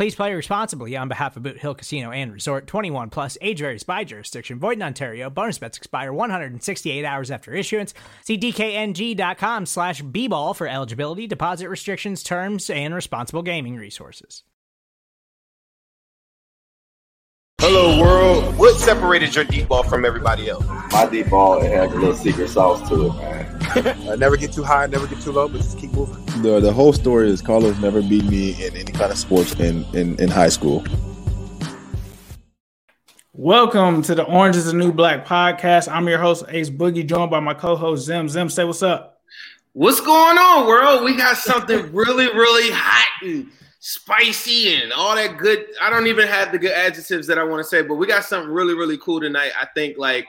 Please play responsibly on behalf of Boot Hill Casino and Resort 21 plus age varies by jurisdiction. Void in Ontario. Bonus bets expire 168 hours after issuance. See DKNG.com slash B-ball for eligibility, deposit restrictions, terms, and responsible gaming resources. Hello, world. What separated your deep ball from everybody else? My deep ball it has a little secret sauce to it, man. Uh, never get too high, never get too low, but just keep moving. The the whole story is Carlos never beat me in any kind of sports in, in, in high school. Welcome to the Orange is the New Black podcast. I'm your host, Ace Boogie, joined by my co-host Zim. Zim, say what's up. What's going on, world? We got something really, really hot and spicy and all that good. I don't even have the good adjectives that I want to say, but we got something really, really cool tonight. I think like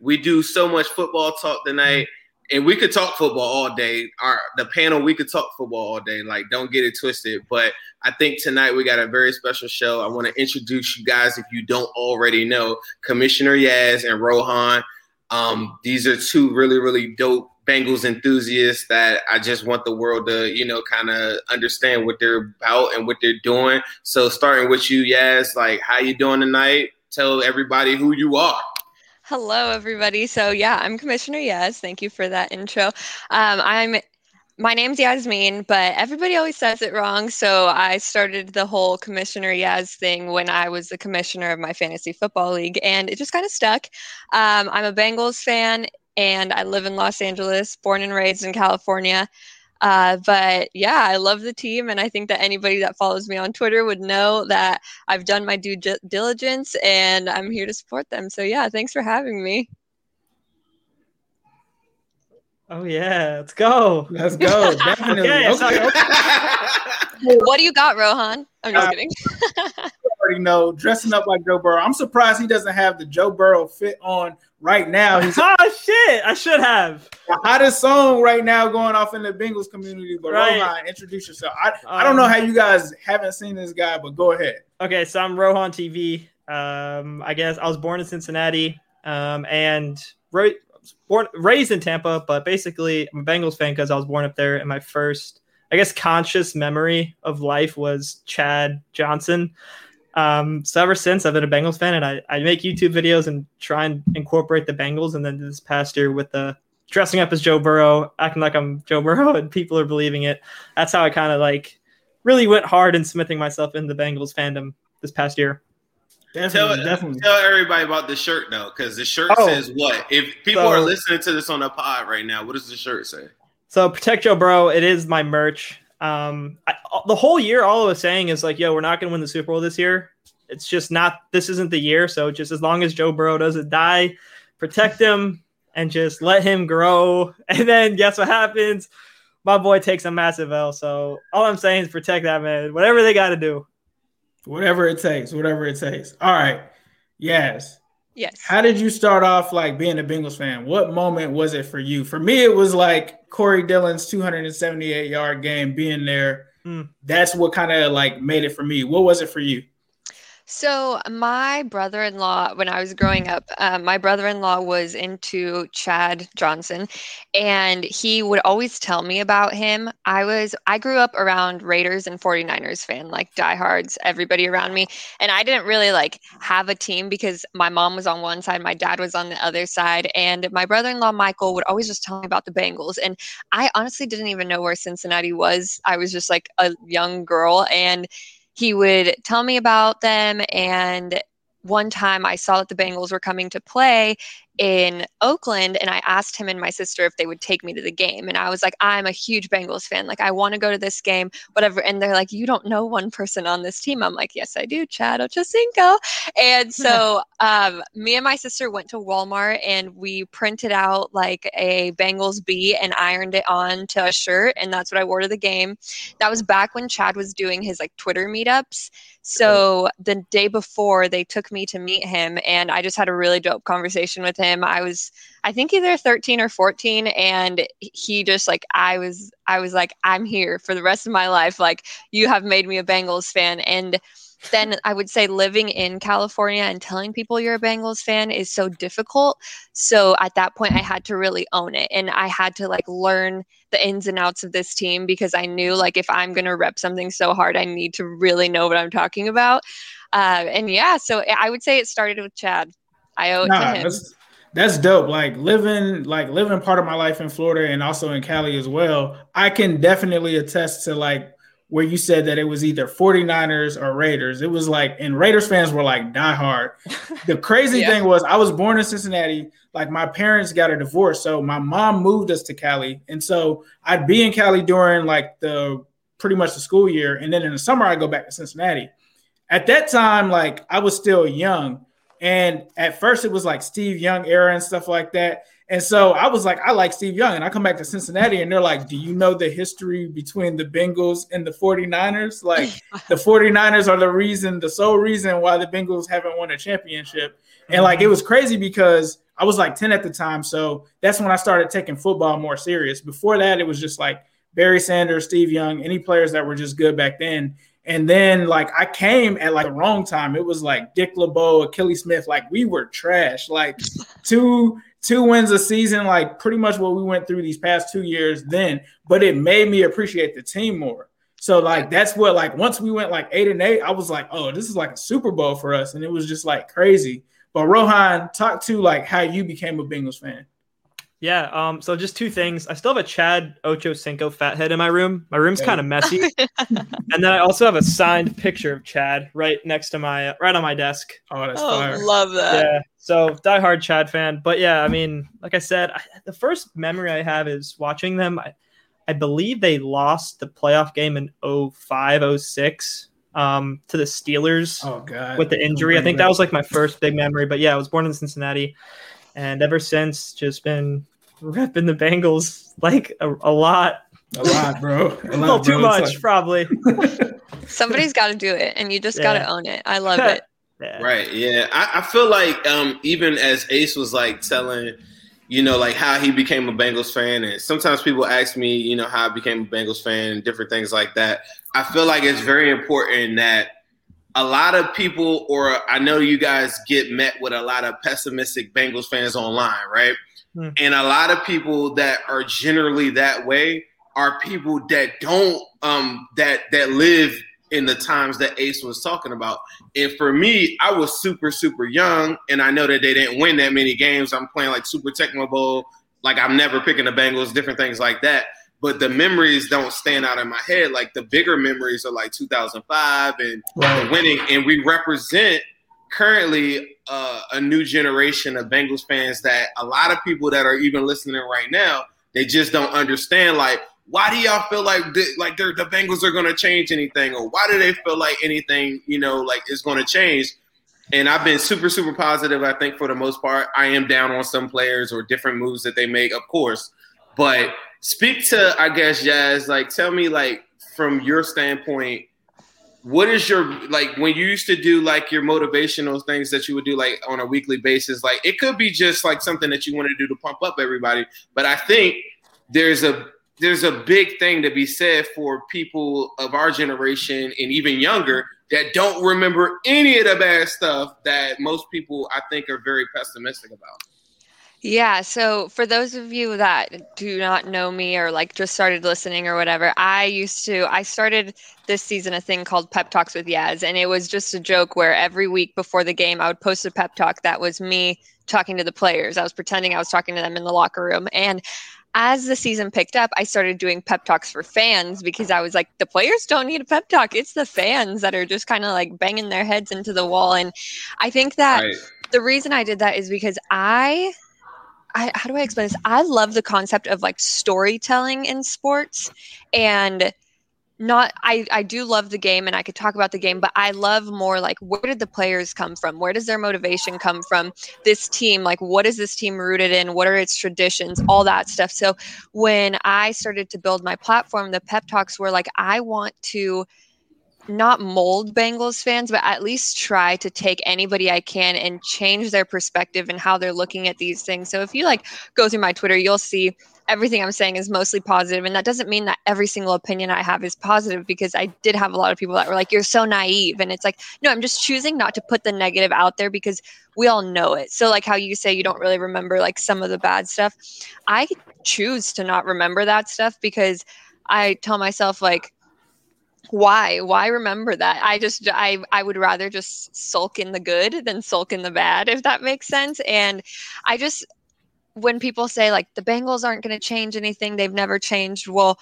we do so much football talk tonight, and we could talk football all day. Our the panel, we could talk football all day. Like, don't get it twisted. But I think tonight we got a very special show. I want to introduce you guys, if you don't already know, Commissioner Yaz and Rohan. Um, these are two really, really dope Bengals enthusiasts that I just want the world to, you know, kind of understand what they're about and what they're doing. So starting with you, Yaz, like how you doing tonight? Tell everybody who you are. Hello, everybody. So yeah, I'm Commissioner Yaz. Thank you for that intro. Um, I'm my name's Yasmin, but everybody always says it wrong. So I started the whole Commissioner Yaz thing when I was the commissioner of my fantasy football league, and it just kind of stuck. Um, I'm a Bengals fan and I live in Los Angeles, born and raised in California. Uh, but yeah, I love the team, and I think that anybody that follows me on Twitter would know that I've done my due diligence and I'm here to support them. So yeah, thanks for having me. Oh yeah, let's go. Let's go. Definitely. okay, okay. what do you got, Rohan? I'm just uh, kidding. already know, dressing up like Joe Burrow. I'm surprised he doesn't have the Joe Burrow fit on right now. He's oh shit, I should have. The hottest song right now going off in the Bengals community. But right. Rohan, introduce yourself. I, um, I don't know um, how you guys haven't seen this guy, but go ahead. Okay, so I'm Rohan TV. Um, I guess I was born in Cincinnati, um, and ra- born raised in Tampa, but basically I'm a Bengals fan because I was born up there. And my first, I guess, conscious memory of life was Chad Johnson. Um, so ever since I've been a Bengals fan, and I, I make YouTube videos and try and incorporate the Bengals. And then this past year with the dressing up as Joe Burrow, acting like I'm Joe Burrow, and people are believing it. That's how I kind of like really went hard in smithing myself in the Bengals fandom this past year. Definitely, tell, definitely. tell everybody about the shirt though, because the shirt oh, says what? If people so, are listening to this on a pod right now, what does the shirt say? So protect Joe Burrow. It is my merch. Um, I, the whole year, all I was saying is like, yo, we're not going to win the Super Bowl this year. It's just not. This isn't the year. So just as long as Joe Burrow doesn't die, protect him and just let him grow. And then guess what happens? My boy takes a massive L. So all I'm saying is protect that man. Whatever they got to do. Whatever it takes. Whatever it takes. All right. Yes. Yes. How did you start off like being a Bengals fan? What moment was it for you? For me, it was like Corey Dillon's 278 yard game being there. Mm. That's what kind of like made it for me. What was it for you? So, my brother in law, when I was growing up, um, my brother in law was into Chad Johnson, and he would always tell me about him. I was, I grew up around Raiders and 49ers fan, like diehards, everybody around me. And I didn't really like have a team because my mom was on one side, my dad was on the other side. And my brother in law, Michael, would always just tell me about the Bengals. And I honestly didn't even know where Cincinnati was. I was just like a young girl. And he would tell me about them. And one time I saw that the Bengals were coming to play in Oakland and I asked him and my sister if they would take me to the game. And I was like, I'm a huge Bengals fan. Like, I want to go to this game, whatever. And they're like, You don't know one person on this team. I'm like, Yes, I do, Chad Ochocinco. And so um, me and my sister went to Walmart and we printed out like a Bengals B and ironed it on to a shirt. And that's what I wore to the game. That was back when Chad was doing his like Twitter meetups. So the day before, they took me to meet him, and I just had a really dope conversation with him. I was, I think, either 13 or 14, and he just like, I was, I was like, I'm here for the rest of my life. Like, you have made me a Bengals fan, and then I would say living in California and telling people you're a Bengals fan is so difficult. So at that point, I had to really own it and I had to like learn the ins and outs of this team because I knew like if I'm going to rep something so hard, I need to really know what I'm talking about. Uh, and yeah, so I would say it started with Chad. I owe it nah, to him. That's, that's dope. Like living, like living part of my life in Florida and also in Cali as well. I can definitely attest to like where you said that it was either 49ers or Raiders. It was like, and Raiders fans were like die hard. The crazy yeah. thing was, I was born in Cincinnati. Like my parents got a divorce, so my mom moved us to Cali, and so I'd be in Cali during like the pretty much the school year, and then in the summer I go back to Cincinnati. At that time, like I was still young, and at first it was like Steve Young era and stuff like that. And so I was like, I like Steve Young. And I come back to Cincinnati and they're like, Do you know the history between the Bengals and the 49ers? Like, the 49ers are the reason, the sole reason why the Bengals haven't won a championship. And like, it mm-hmm. was crazy because I was like 10 at the time. So that's when I started taking football more serious. Before that, it was just like Barry Sanders, Steve Young, any players that were just good back then. And then like I came at like the wrong time. It was like Dick LeBeau, Akili Smith. Like we were trash. Like two two wins a season, like pretty much what we went through these past two years then, but it made me appreciate the team more. So like that's what like once we went like eight and eight, I was like, oh, this is like a Super Bowl for us, and it was just like crazy. But Rohan, talk to like how you became a Bengals fan. Yeah. Um. So just two things. I still have a Chad Ochocinco fathead in my room. My room's kind of messy, and then I also have a signed picture of Chad right next to my uh, right on my desk. Oh, that's oh, fire. Love that. Yeah. So diehard Chad fan. But yeah, I mean, like I said, I, the first memory I have is watching them. I, I believe they lost the playoff game in 05, 06 um, to the Steelers. Oh god. With the injury, I think that was like my first big memory. But yeah, I was born in Cincinnati, and ever since, just been repping the Bengals like a, a lot. A lot, bro. A, lot, a little too much, like... probably. Somebody's got to do it, and you just yeah. got to own it. I love it. yeah. Right. Yeah. I, I feel like um, even as Ace was like telling, you know, like how he became a Bengals fan, and sometimes people ask me, you know, how I became a Bengals fan and different things like that. I feel like it's very important that a lot of people, or I know you guys get met with a lot of pessimistic Bengals fans online, right? Mm. And a lot of people that are generally that way are people that don't um that that live in the times that Ace was talking about. And for me, I was super, super young, and I know that they didn't win that many games. I'm playing like Super Tecmo Bowl, like I'm never picking the Bengals, different things like that. But the memories don't stand out in my head. Like the bigger memories are like 2005 and right. winning, and we represent currently uh, a new generation of Bengals fans that a lot of people that are even listening right now, they just don't understand. Like, why do y'all feel like like the Bengals are going to change anything, or why do they feel like anything you know like is going to change? And I've been super super positive. I think for the most part, I am down on some players or different moves that they make, of course. But speak to I guess Jazz. Like, tell me like from your standpoint what is your like when you used to do like your motivational things that you would do like on a weekly basis like it could be just like something that you want to do to pump up everybody but i think there's a there's a big thing to be said for people of our generation and even younger that don't remember any of the bad stuff that most people i think are very pessimistic about yeah. So for those of you that do not know me or like just started listening or whatever, I used to, I started this season a thing called Pep Talks with Yaz. And it was just a joke where every week before the game, I would post a pep talk that was me talking to the players. I was pretending I was talking to them in the locker room. And as the season picked up, I started doing pep talks for fans because I was like, the players don't need a pep talk. It's the fans that are just kind of like banging their heads into the wall. And I think that right. the reason I did that is because I I, how do I explain this? I love the concept of like storytelling in sports and not I I do love the game and I could talk about the game, but I love more like where did the players come from? Where does their motivation come from? This team, like what is this team rooted in? What are its traditions? All that stuff. So when I started to build my platform, the pep talks were like I want to not mold Bengals fans, but at least try to take anybody I can and change their perspective and how they're looking at these things. So if you like go through my Twitter, you'll see everything I'm saying is mostly positive, and that doesn't mean that every single opinion I have is positive because I did have a lot of people that were like, "You're so naive," and it's like, no, I'm just choosing not to put the negative out there because we all know it. So like how you say you don't really remember like some of the bad stuff, I choose to not remember that stuff because I tell myself like why? Why remember that? I just i i would rather just sulk in the good than sulk in the bad if that makes sense. And i just when people say like the bengals aren't going to change anything they've never changed well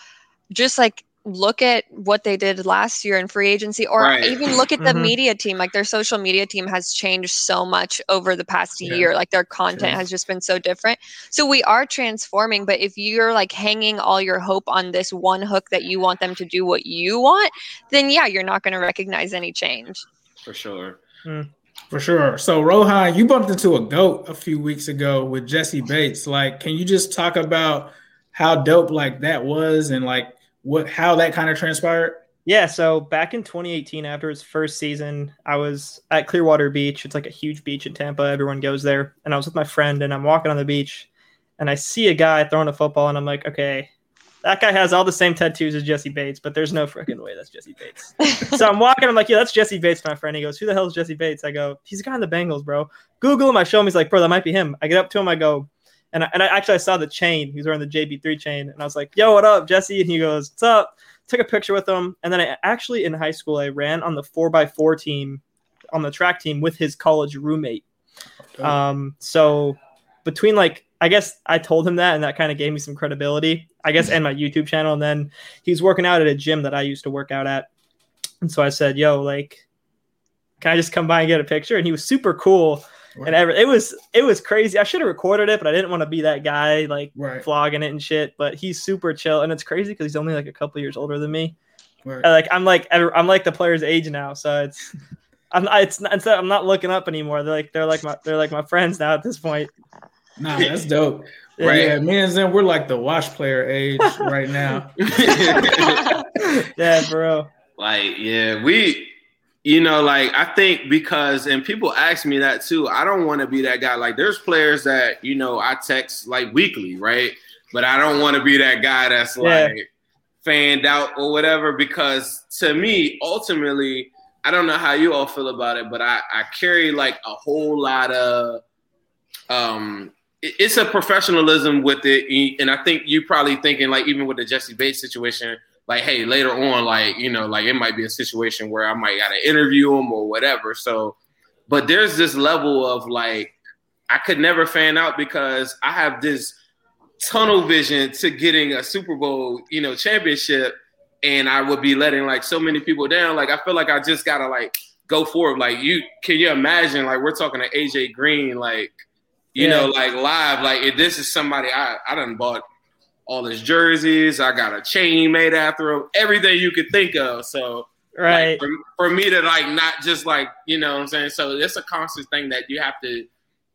just like look at what they did last year in free agency or right. even look at the mm-hmm. media team like their social media team has changed so much over the past yeah. year like their content has just been so different so we are transforming but if you're like hanging all your hope on this one hook that you want them to do what you want then yeah you're not going to recognize any change for sure mm. For sure. So Rohan, you bumped into a goat a few weeks ago with Jessie Bates. Like, can you just talk about how dope like that was and like what how that kind of transpired? Yeah, so back in 2018, after his first season, I was at Clearwater Beach. It's like a huge beach in Tampa. Everyone goes there. And I was with my friend, and I'm walking on the beach, and I see a guy throwing a football, and I'm like, okay, that guy has all the same tattoos as Jessie Bates, but there's no freaking way that's Jessie Bates. so I'm walking, I'm like, yeah, that's Jessie Bates, my friend. He goes, who the hell is Jessie Bates? I go, he's a guy in the Bengals, bro. Google him. I show him. He's like, bro, that might be him. I get up to him. I go, and I, and I actually I saw the chain. He was wearing the JB3 chain, and I was like, "Yo, what up, Jessie?" And he goes, "What's up?" Took a picture with him, and then I actually in high school I ran on the four x four team, on the track team with his college roommate. Okay. Um, so between like I guess I told him that, and that kind of gave me some credibility, I guess, and my YouTube channel. And then he's working out at a gym that I used to work out at, and so I said, "Yo, like, can I just come by and get a picture?" And he was super cool right. and every, it was it was crazy. I should have recorded it, but I didn't want to be that guy like right. flogging it and shit. But he's super chill, and it's crazy because he's only like a couple years older than me. Right. Uh, like I'm like I'm like the player's age now, so it's I'm it's not, I'm not looking up anymore. They're like they're like my they're like my friends now at this point. Nah, that's dope. Right. Yeah, me and Zen, we're like the wash player age right now. yeah, bro. Like, yeah, we you know, like I think because and people ask me that too. I don't want to be that guy. Like there's players that, you know, I text like weekly, right? But I don't want to be that guy that's yeah. like fanned out or whatever because to me, ultimately, I don't know how you all feel about it, but I, I carry like a whole lot of um it's a professionalism with it. And I think you're probably thinking like even with the Jessie Bates situation, like, hey, later on, like, you know, like it might be a situation where I might gotta interview him or whatever. So, but there's this level of like, I could never fan out because I have this tunnel vision to getting a Super Bowl, you know, championship, and I would be letting like so many people down. Like, I feel like I just gotta like go forward. Like, you can you imagine? Like, we're talking to AJ Green, like, you yeah. know, like live. Like, if this is somebody I I done bought all his jerseys. I got a chain made after him. Everything you could think of. So right like, for, for me to like not just like you know what I'm saying. So it's a constant thing that you have to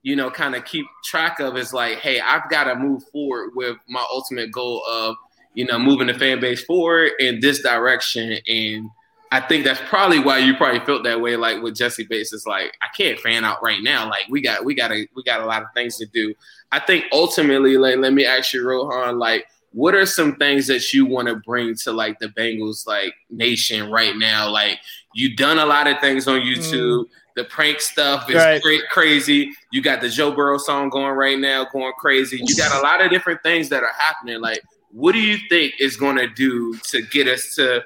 you know kind of keep track of. Is like, hey, I've got to move forward with my ultimate goal of you know moving the fan base forward in this direction and. I think that's probably why you probably felt that way. Like with Jessie Bates, it's like I can't fan out right now. Like we got we got a we got a lot of things to do. I think ultimately, like, let me ask you, Rohan, like, what are some things that you want to bring to like the Bengals like nation right now? Like, you've done a lot of things on YouTube. Mm. The prank stuff is right. cra- crazy. You got the Joe Burrow song going right now, going crazy. You got a lot of different things that are happening. Like, what do you think is going to do to get us to,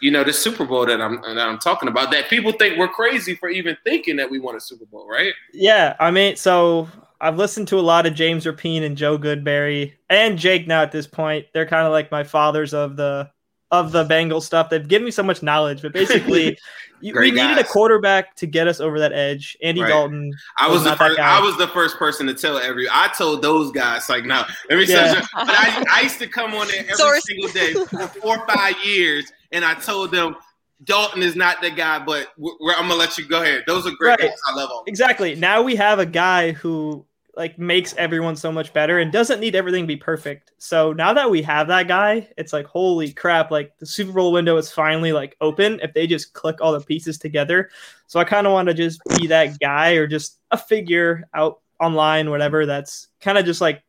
you know, the Super Bowl that I'm that I'm talking about? That people think we're crazy for even thinking that we want a Super Bowl, right? Yeah, I mean, so I've listened to a lot of James Rapien and Joe Goodberry and Jake now at this point. They're kind of like my fathers of the of the Bengals stuff. They've given me so much knowledge, but basically, you, we Great needed a quarterback to get us over that edge. Andy Right. Dalton. I was the first. I was the first person to tell every. I told those guys like, no, let me Yeah. But I, I used to come on there every Source. single day for four or five years, and I told them Dalton is not the guy. But I'm gonna let you go ahead. Those are great Right. guys. I love all. Exactly. Now we have a guy who like makes everyone so much better and doesn't need everything to be perfect. So now that we have that guy, it's like holy crap, like the Super Bowl window is finally like open if they just click all the pieces together. So I kind of want to just be that guy or just a figure out online whatever that's kind of just like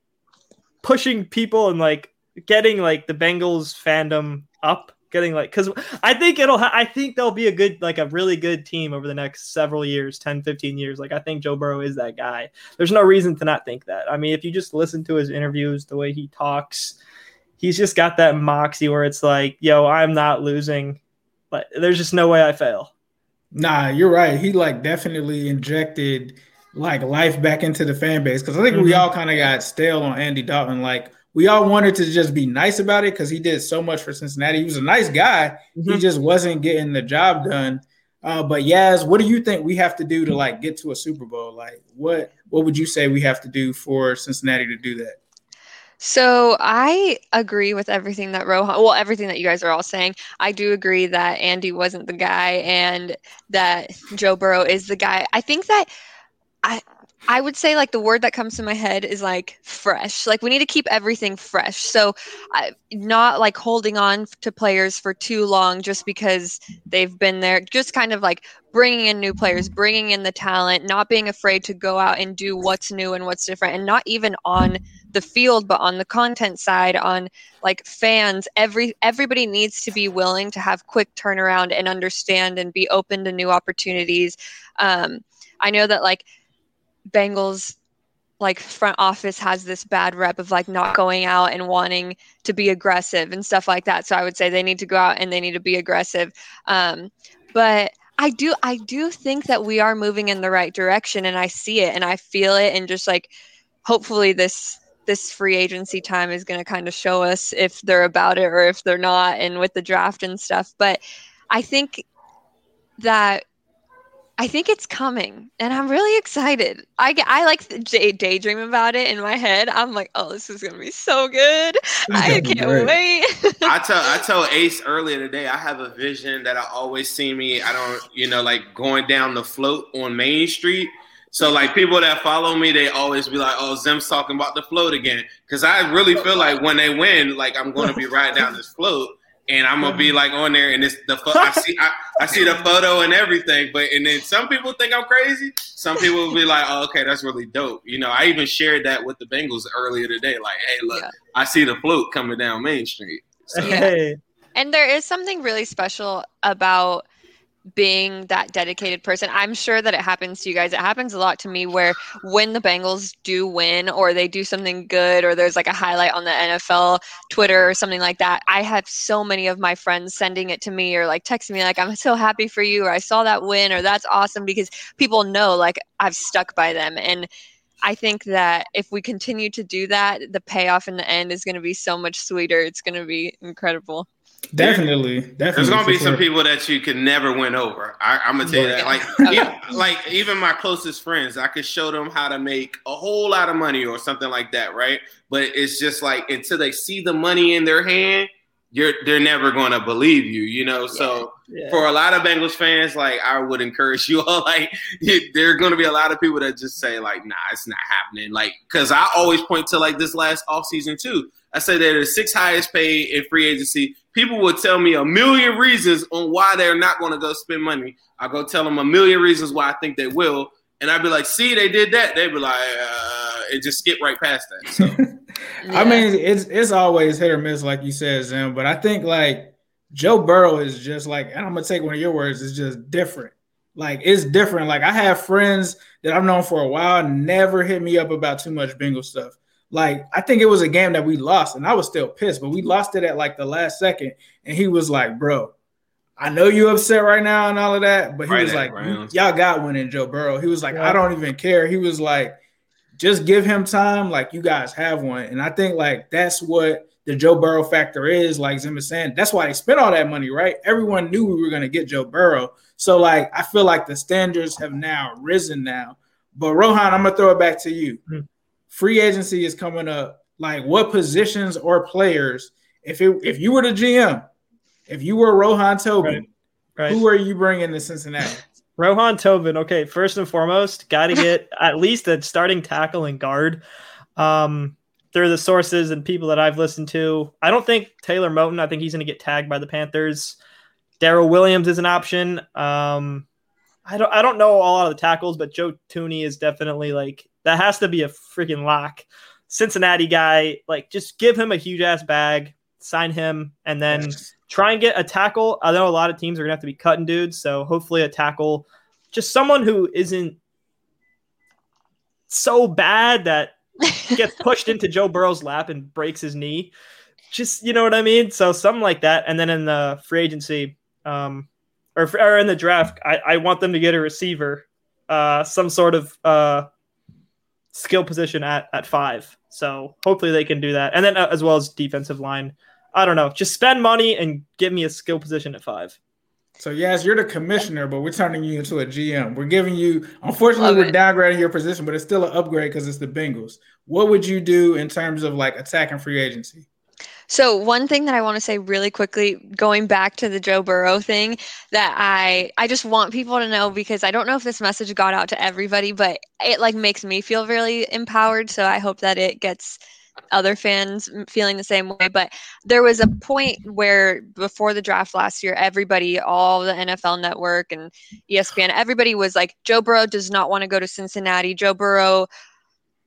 pushing people and like getting like the Bengals fandom up getting like because i think it'll ha- i think they'll be a good like a really good team over the next several years 10 15 years like i think joe burrow is that guy there's no reason to not think that i mean if you just listen to his interviews the way he talks he's just got that moxie where it's like yo i'm not losing but there's just no way i fail Nah, you're right. He like definitely injected like life back into the fan base because I think we Mhm. all kind of got stale on Andy Dalton. Like we all wanted to just be nice about it because he did so much for Cincinnati. He was a nice guy. He Mhm. just wasn't getting the job done. Uh, but Yaz, what do you think we have to do to like get to a Super Bowl? Like what what would you say we have to do for Cincinnati to do that? So I agree with everything that Rohan, well, everything that you guys are all saying. I do agree that Andy wasn't the guy and that Joe Burrow is the guy. I think that I I would say like the word that comes to my head is like fresh. Like we need to keep everything fresh. So I, not like holding on to players for too long just because they've been there. Just kind of like bringing in new players, bringing in the talent, not being afraid to go out and do what's new and what's different, and not even on the field but on the content side on like fans every everybody needs to be willing to have quick turnaround and understand and be open to new opportunities um, i know that like bengals like front office has this bad rep of like not going out and wanting to be aggressive and stuff like that. So i would say they need to go out and they need to be aggressive. Um, but i do i do think that we are moving in the right direction and i see it and i feel it and just like hopefully this this free agency time is going to kind of show us if they're about it or if they're not and with the draft and stuff. But i think that i think it's coming and i'm really excited i get i like the day, daydream about it in my head i'm like oh this is going to be so good i can't great. wait I tell I told Ace earlier today. I have a vision that I always see me. I don't, you know, like going down the float on Main Street. So like people that follow me, they always be like, "Oh, Zim's talking about the float again." Because I really feel like when they win, like I'm going to be riding down this float, and I'm gonna be like on there, and it's the pho- I see I, I see the photo and everything. But and then some people think I'm crazy. Some people will be like, "Oh, okay, that's really dope." You know, I even shared that with the Bengals earlier today. Like, hey, look, Yeah. I see the float coming down Main Street. So, Yeah. hey And there is something really special about being that dedicated person. I'm sure that it happens to you guys. It happens a lot to me where when the Bengals do win or they do something good or there's like a highlight on the NFL Twitter or something like that, I have so many of my friends sending it to me or like texting me like I'm so happy for you or I saw that win or that's awesome because people know like I've stuck by them and I think that if we continue to do that, the payoff in the end is going to be so much sweeter. It's going to be incredible. Definitely, definitely. There's gonna for be some people that you can never win over. I, I'm gonna tell you that. Like, even, like even my closest friends, I could show them how to make a whole lot of money or something like that, right? But it's just like until they see the money in their hand, you're they're never gonna believe you, you know. So yeah. for a lot of Bengals fans, like I would encourage you all, like there are going to be a lot of people that just say like, nah, it's not happening. Like, because I always point to like this last offseason too. I say they're the sixth highest paid in free agency. People would tell me a million reasons on why they're not going to go spend money. I go tell them a million reasons why I think they will, and I'd be like, see, they did that. They'd be like, uh, and just skip right past that. So. I mean, it's it's always hit or miss, like you said, Zim. But I think like Joe Burrow is just like, and I'm gonna take one of your words, it's just different. Like it's different. Like I have friends that I've known for a while, never hit me up about too much Bengal stuff. Like I think it was a game that we lost, and I was still pissed, but we lost it at like the last second, and he was like, "Bro, I know you upset right now and all of that," but he Right was like, Browns. "Y'all got one in Joe Burrow." He was like, Yeah. "I don't even care." He was like, just give him time like you guys have one and i think like that's what the Joe Burrow factor is, like Zim is saying, that's why they spent all that money, right? Everyone knew we were going to get Joe Burrow. So, like, I feel like the standards have now risen now. But Rohan, I'm gonna throw it back to you. Mm-hmm. Free agency is coming up. Like, what positions or players? If it, if you were the GM, if you were Rohan Tobin, right. Right. who are you bringing to Cincinnati? Rohan Tobin. Okay, first and foremost, got to get at least a starting tackle and guard. Um, through the sources and people that I've listened to, I don't think Taylor Moton. I think he's going to get tagged by the Panthers. Daryl Williams is an option. Um, I don't I don't know a lot of the tackles, but Joe Thuney is definitely like that has to be a freaking lock. Cincinnati guy, like just give him a huge ass bag, sign him, and then yes. try and get a tackle. I know a lot of teams are gonna have to be cutting dudes, so hopefully a tackle, just someone who isn't so bad that gets pushed into Joe Burrow's lap and breaks his knee. Just you know what I mean? So something like that. And then in the free agency, um, or, or in the draft, I, I want them to get a receiver, uh, some sort of uh, skill position at at five. So hopefully they can do that, and then uh, as well as defensive line. I don't know. Just spend money and give me a skill position at five. So yes, you're the commissioner, but we're turning you into a GM. We're giving you, unfortunately, Love we're it. downgrading your position, but it's still an upgrade because it's the Bengals. What would you do in terms of like attacking free agency? So one thing that I want to say really quickly, going back to the Joe Burrow thing, that I I just want people to know because I don't know if this message got out to everybody, but it like makes me feel really empowered. So I hope that it gets other fans feeling the same way. But there was a point where before the draft last year, everybody, all the NFL network and ESPN, everybody was like, Joe Burrow does not want to go to Cincinnati. Joe Burrow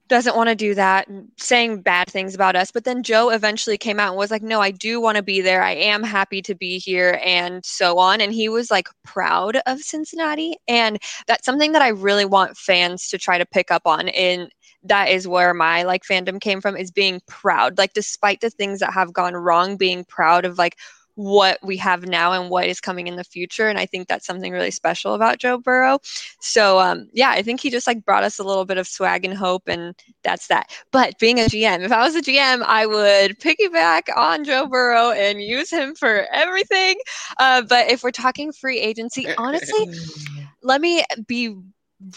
doesn't want to do that, saying bad things about us. But then Joe eventually came out and was like, No, I do want to be there. I am happy to be here, and so on. And he was like proud of Cincinnati. And that's something that I really want fans to try to pick up on. And that is where my like fandom came from is being proud. Like, despite the things that have gone wrong, being proud of like what we have now and what is coming in the future. And I think that's something really special about Joe Burrow. So um, yeah, I think he just like brought us a little bit of swag and hope, and that's that. But being a GM, if I was a GM, I would piggyback on Joe Burrow and use him for everything. Uh, but if we're talking free agency, honestly, let me be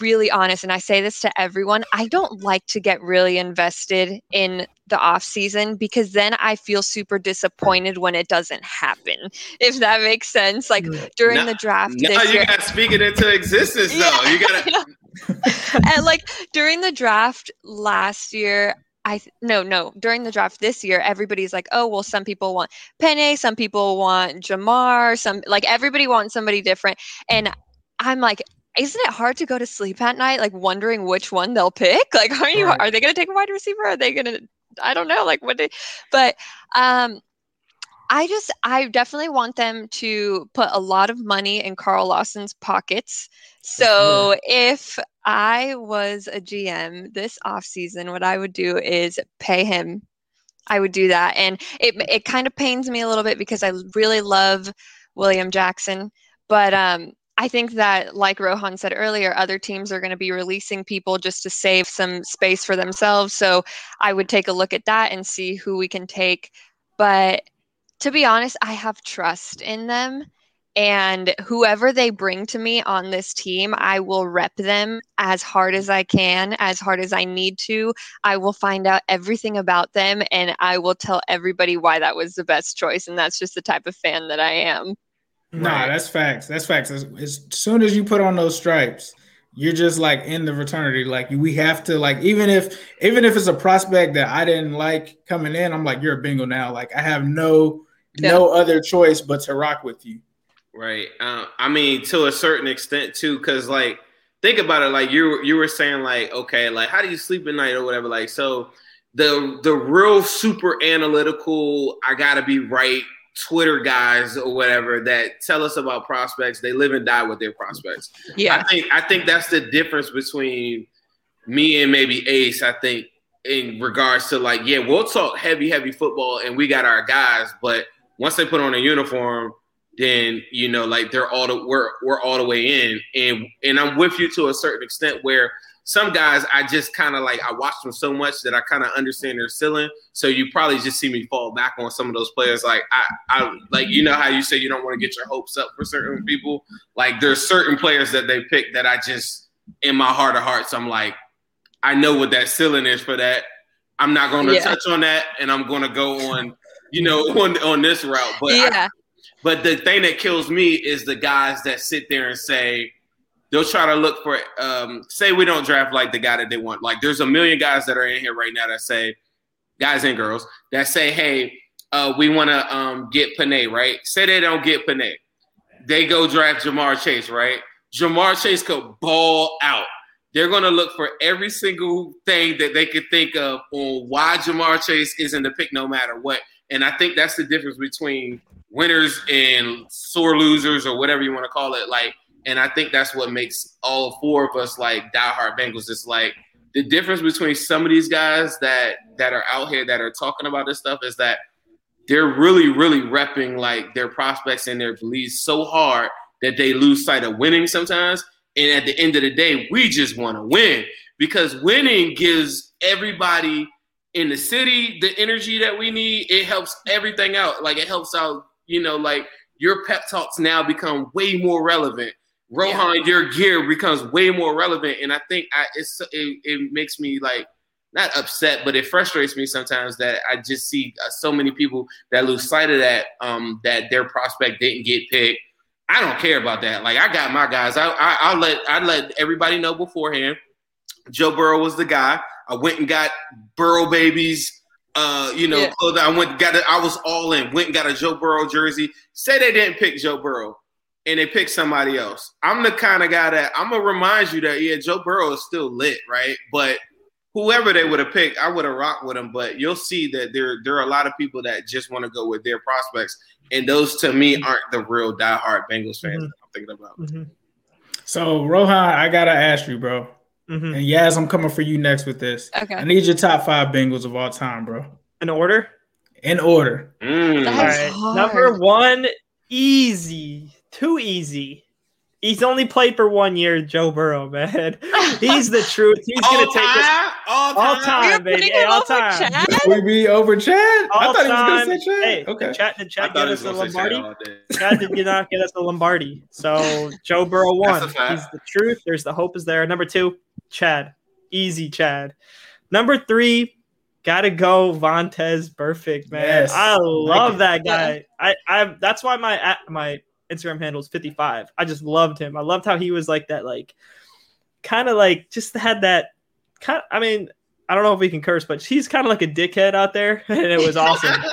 really honest and I say this to everyone, I don't like to get really invested in the off season because then I feel super disappointed when it doesn't happen. If that makes sense. Like during now, the draft. Now you gotta speak it into existence though. Yeah, you gotta and like during the draft last year, I no no during the draft this year everybody's like oh well some people want Penei some people want Ja'Marr some like everybody wants somebody different and I'm like isn't it hard to go to sleep at night like wondering which one they'll pick? Like are you right. are they going to take a wide receiver? Are they going to i don't know like what they but um i just i definitely want them to put a lot of money in carl lawson's pockets. So if i was a gm this off season, what i would do is pay him. I would do that and it it kind of pains me a little bit because i really love william jackson but um I think that, like Rohan said earlier, other teams are going to be releasing people just to save some space for themselves. So I would take a look at that and see who we can take. But to be honest, I have trust in them. And whoever they bring to me on this team, I will rep them as hard as I can, as hard as I need to. I will find out everything about them and I will tell everybody why that was the best choice. And that's just the type of fan that I am. Nah, that's facts. That's facts. As, as, soon as you put on those stripes, you're just like in the fraternity. Like we have to like even if even if it's a prospect that I didn't like coming in, I'm like you're a bingo now. Like I have no yeah. no other choice but to rock with you. Right. Uh, I mean, to a certain extent too, because like think about it. Like you you were saying, like okay, like how do you sleep at night or whatever. Like so, the the real super analytical. I gotta be right Twitter guys or whatever that tell us about prospects. They live and die with their prospects. Yeah, I think I think that's the difference between me and maybe Ace. I think in regards to like, yeah, we'll talk heavy, heavy football, and we got our guys, but once they put on a uniform, then you know, like they're all the we're we're all the way in, and and I'm with you to a certain extent where some guys I just kind of like I watch them so much that I kind of understand their ceiling. So you probably just see me fall back on some of those players. Like I, I like you know how you say you don't want to get your hopes up for certain people. Like there's certain players that they pick that I just in my heart of hearts I'm like I know what that ceiling is for that. I'm not going to Yeah. touch on that, and I'm going to go on, you know, on on this route. But I- yeah. but the thing that kills me is the guys that sit there and say they'll try to look for um say we don't draft like the guy that they want. Like there's a million guys that are in here right now that say guys and girls that say, hey, uh, we want to um get Penei, right? Say they don't get Penei. They go draft Ja'Marr Chase, right? Ja'Marr Chase could ball out. They're going to look for every single thing that they could think of on why Ja'Marr Chase isn't the pick no matter what. And I think that's the difference between winners and sore losers or whatever you want to call it. Like, and I think that's what makes all four of us like diehard Bengals. It's like the difference between some of these guys that that are out here that are talking about this stuff is that they're really, really repping like their prospects and their beliefs so hard that they lose sight of winning sometimes. And at the end of the day, we just want to win because winning gives everybody in the city the energy that we need. It helps everything out. Like it helps out, you know, like your pep talks now become way more relevant. Rohan, your gear becomes way more relevant, and I think I, it's it, it makes me like not upset, but it frustrates me sometimes that I just see uh, so many people that lose sight of that um, that their prospect didn't get picked. I don't care about that. Like I got my guys. I I, I let I let everybody know beforehand. Joe Burrow was the guy. I went and got Burrow babies. Uh, you know, Yeah. I went got it. I was all in. Went and got a Joe Burrow jersey. Say they didn't pick Joe Burrow, and they picked somebody else. I'm the kind of guy that I'm gonna remind you that yeah, Joe Burrow is still lit, right? But whoever they would have picked, I would have rocked with them. But you'll see that there there are a lot of people that just want to go with their prospects, and those to me aren't the real diehard Bengals fans Mhm. that I'm thinking about. Mm-hmm. So Rohan, I gotta ask you, bro. Mm-hmm. And Yaz, I'm coming for you next with this. Okay. I need your top five Bengals of all time, bro. In order. In order. Mm. All That's hard. Number one, easy. Too easy. He's only played for one year, Joe Burrow, man. He's the truth. He's gonna take this time, all all time. time, baby. Hey, all over time. Chad? We be over Chad? I All thought he was gonna say Chad. Hey, okay. the chat, the I chat thought get us a gonna Chad Lombardi. all. Chad did did not get us a Lombardi. So Joe Burrow won. That's a fact. He's the truth. There's the hope is there. Number two, Chad. Easy Chad. Number three, gotta go Vontaze Burfict, man. Yes. I love that guy. I, I that's why my my Instagram handle is 55. I just loved him. I loved how he was like that, like kind of like just had that kind I mean, I don't know if we can curse, but he's kind of like a dickhead out there, and it was awesome.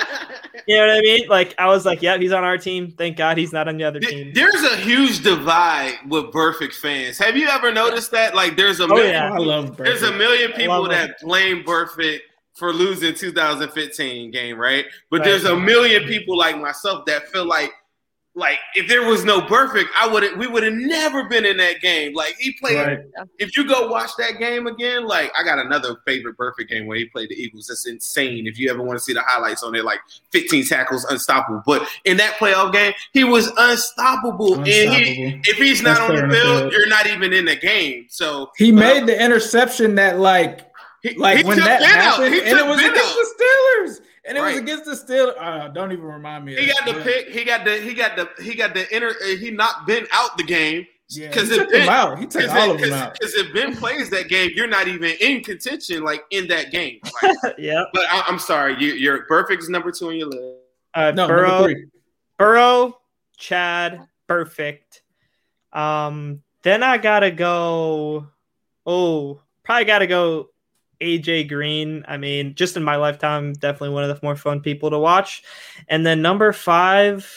You know what I mean? Like I was like, yeah, he's on our team. Thank God he's not on the other There- team. There's a huge divide with Burfict fans. Have you ever noticed that? Like, there's a Oh, million, yeah. I love there's a million people love that blame Burfict for losing 2015 game, right? But Right. there's a million people like myself that feel like, like if there was no Burfict, I would have we would have never been in that game. Like he played. Right. If you go watch that game again, like I got another favorite Burfict game where he played the Eagles. It's insane. If you ever want to see the highlights on it, like 15 tackles, unstoppable. But in that playoff game, he was unstoppable. And he, Unstoppable. if he's not Best on the field, field. you're not even in the game. So He but, made the interception that like he, like he when took that Ben out. happened, He and took it was against out. the Steelers, and it was against the Steelers. Uh, don't even remind me. Of He that. got the pick. He got the. He got the. He got the inner. uh, He knocked Ben out the game. Yeah, Because he if took them Ben- out. He took Because all of them out. Because if Ben plays that game, you're not even in contention, like in that game. Like, yeah. but I, I'm sorry, you, you're Burfict's number two on your list. Uh, No, Burrow, number three. Burrow, Chad, perfect. Um, then I gotta go. Oh, probably gotta go. AJ Green. I mean, just in my lifetime, definitely one of the more fun people to watch. And then number five,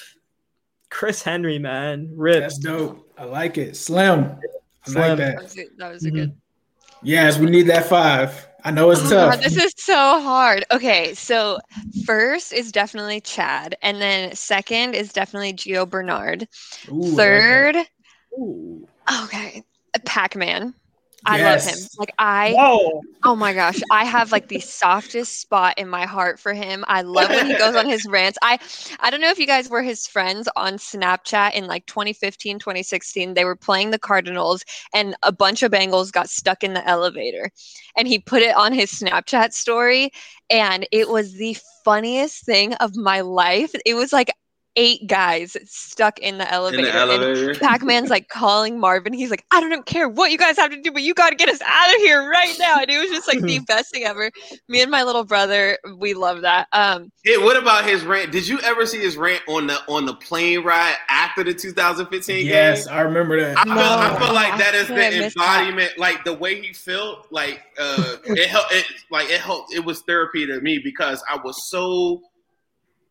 Chris Henry. Man, rip. That's dope. I like it. Slim. I Slim. like That that. was a, that was a Mhm. good. Yes, we need that five. I know it's Oh, tough. God, this is so hard. Okay, so first is definitely Chad, and then second is definitely Gio Bernard. Ooh, I like. Third, Ooh. okay, Pac Man. I Yes. love him. Like I Whoa. Oh my gosh, I have like the softest spot in my heart for him. I love when he goes on his rants. I I don't know if you guys were his friends on Snapchat in like 2015, 2016. They were playing the Cardinals and a bunch of Bengals got stuck in the elevator. And he put it on his Snapchat story and it was the funniest thing of my life. It was like eight guys stuck in the In elevator. the and elevator. Pac-Man's like calling Marvin. He's like, I don't care what you guys have to do, but you got to get us out of here right now. And it was just like the best thing ever. Me and my little brother, we love that. Um, Hey, what about his rant? Did you ever see his rant on the on the plane ride after the 2015 Yes, game? I remember that. I feel, I feel like I that is the missed that. embodiment, like the way he felt, like uh, it helped. It like it helped. It was therapy to me because I was so.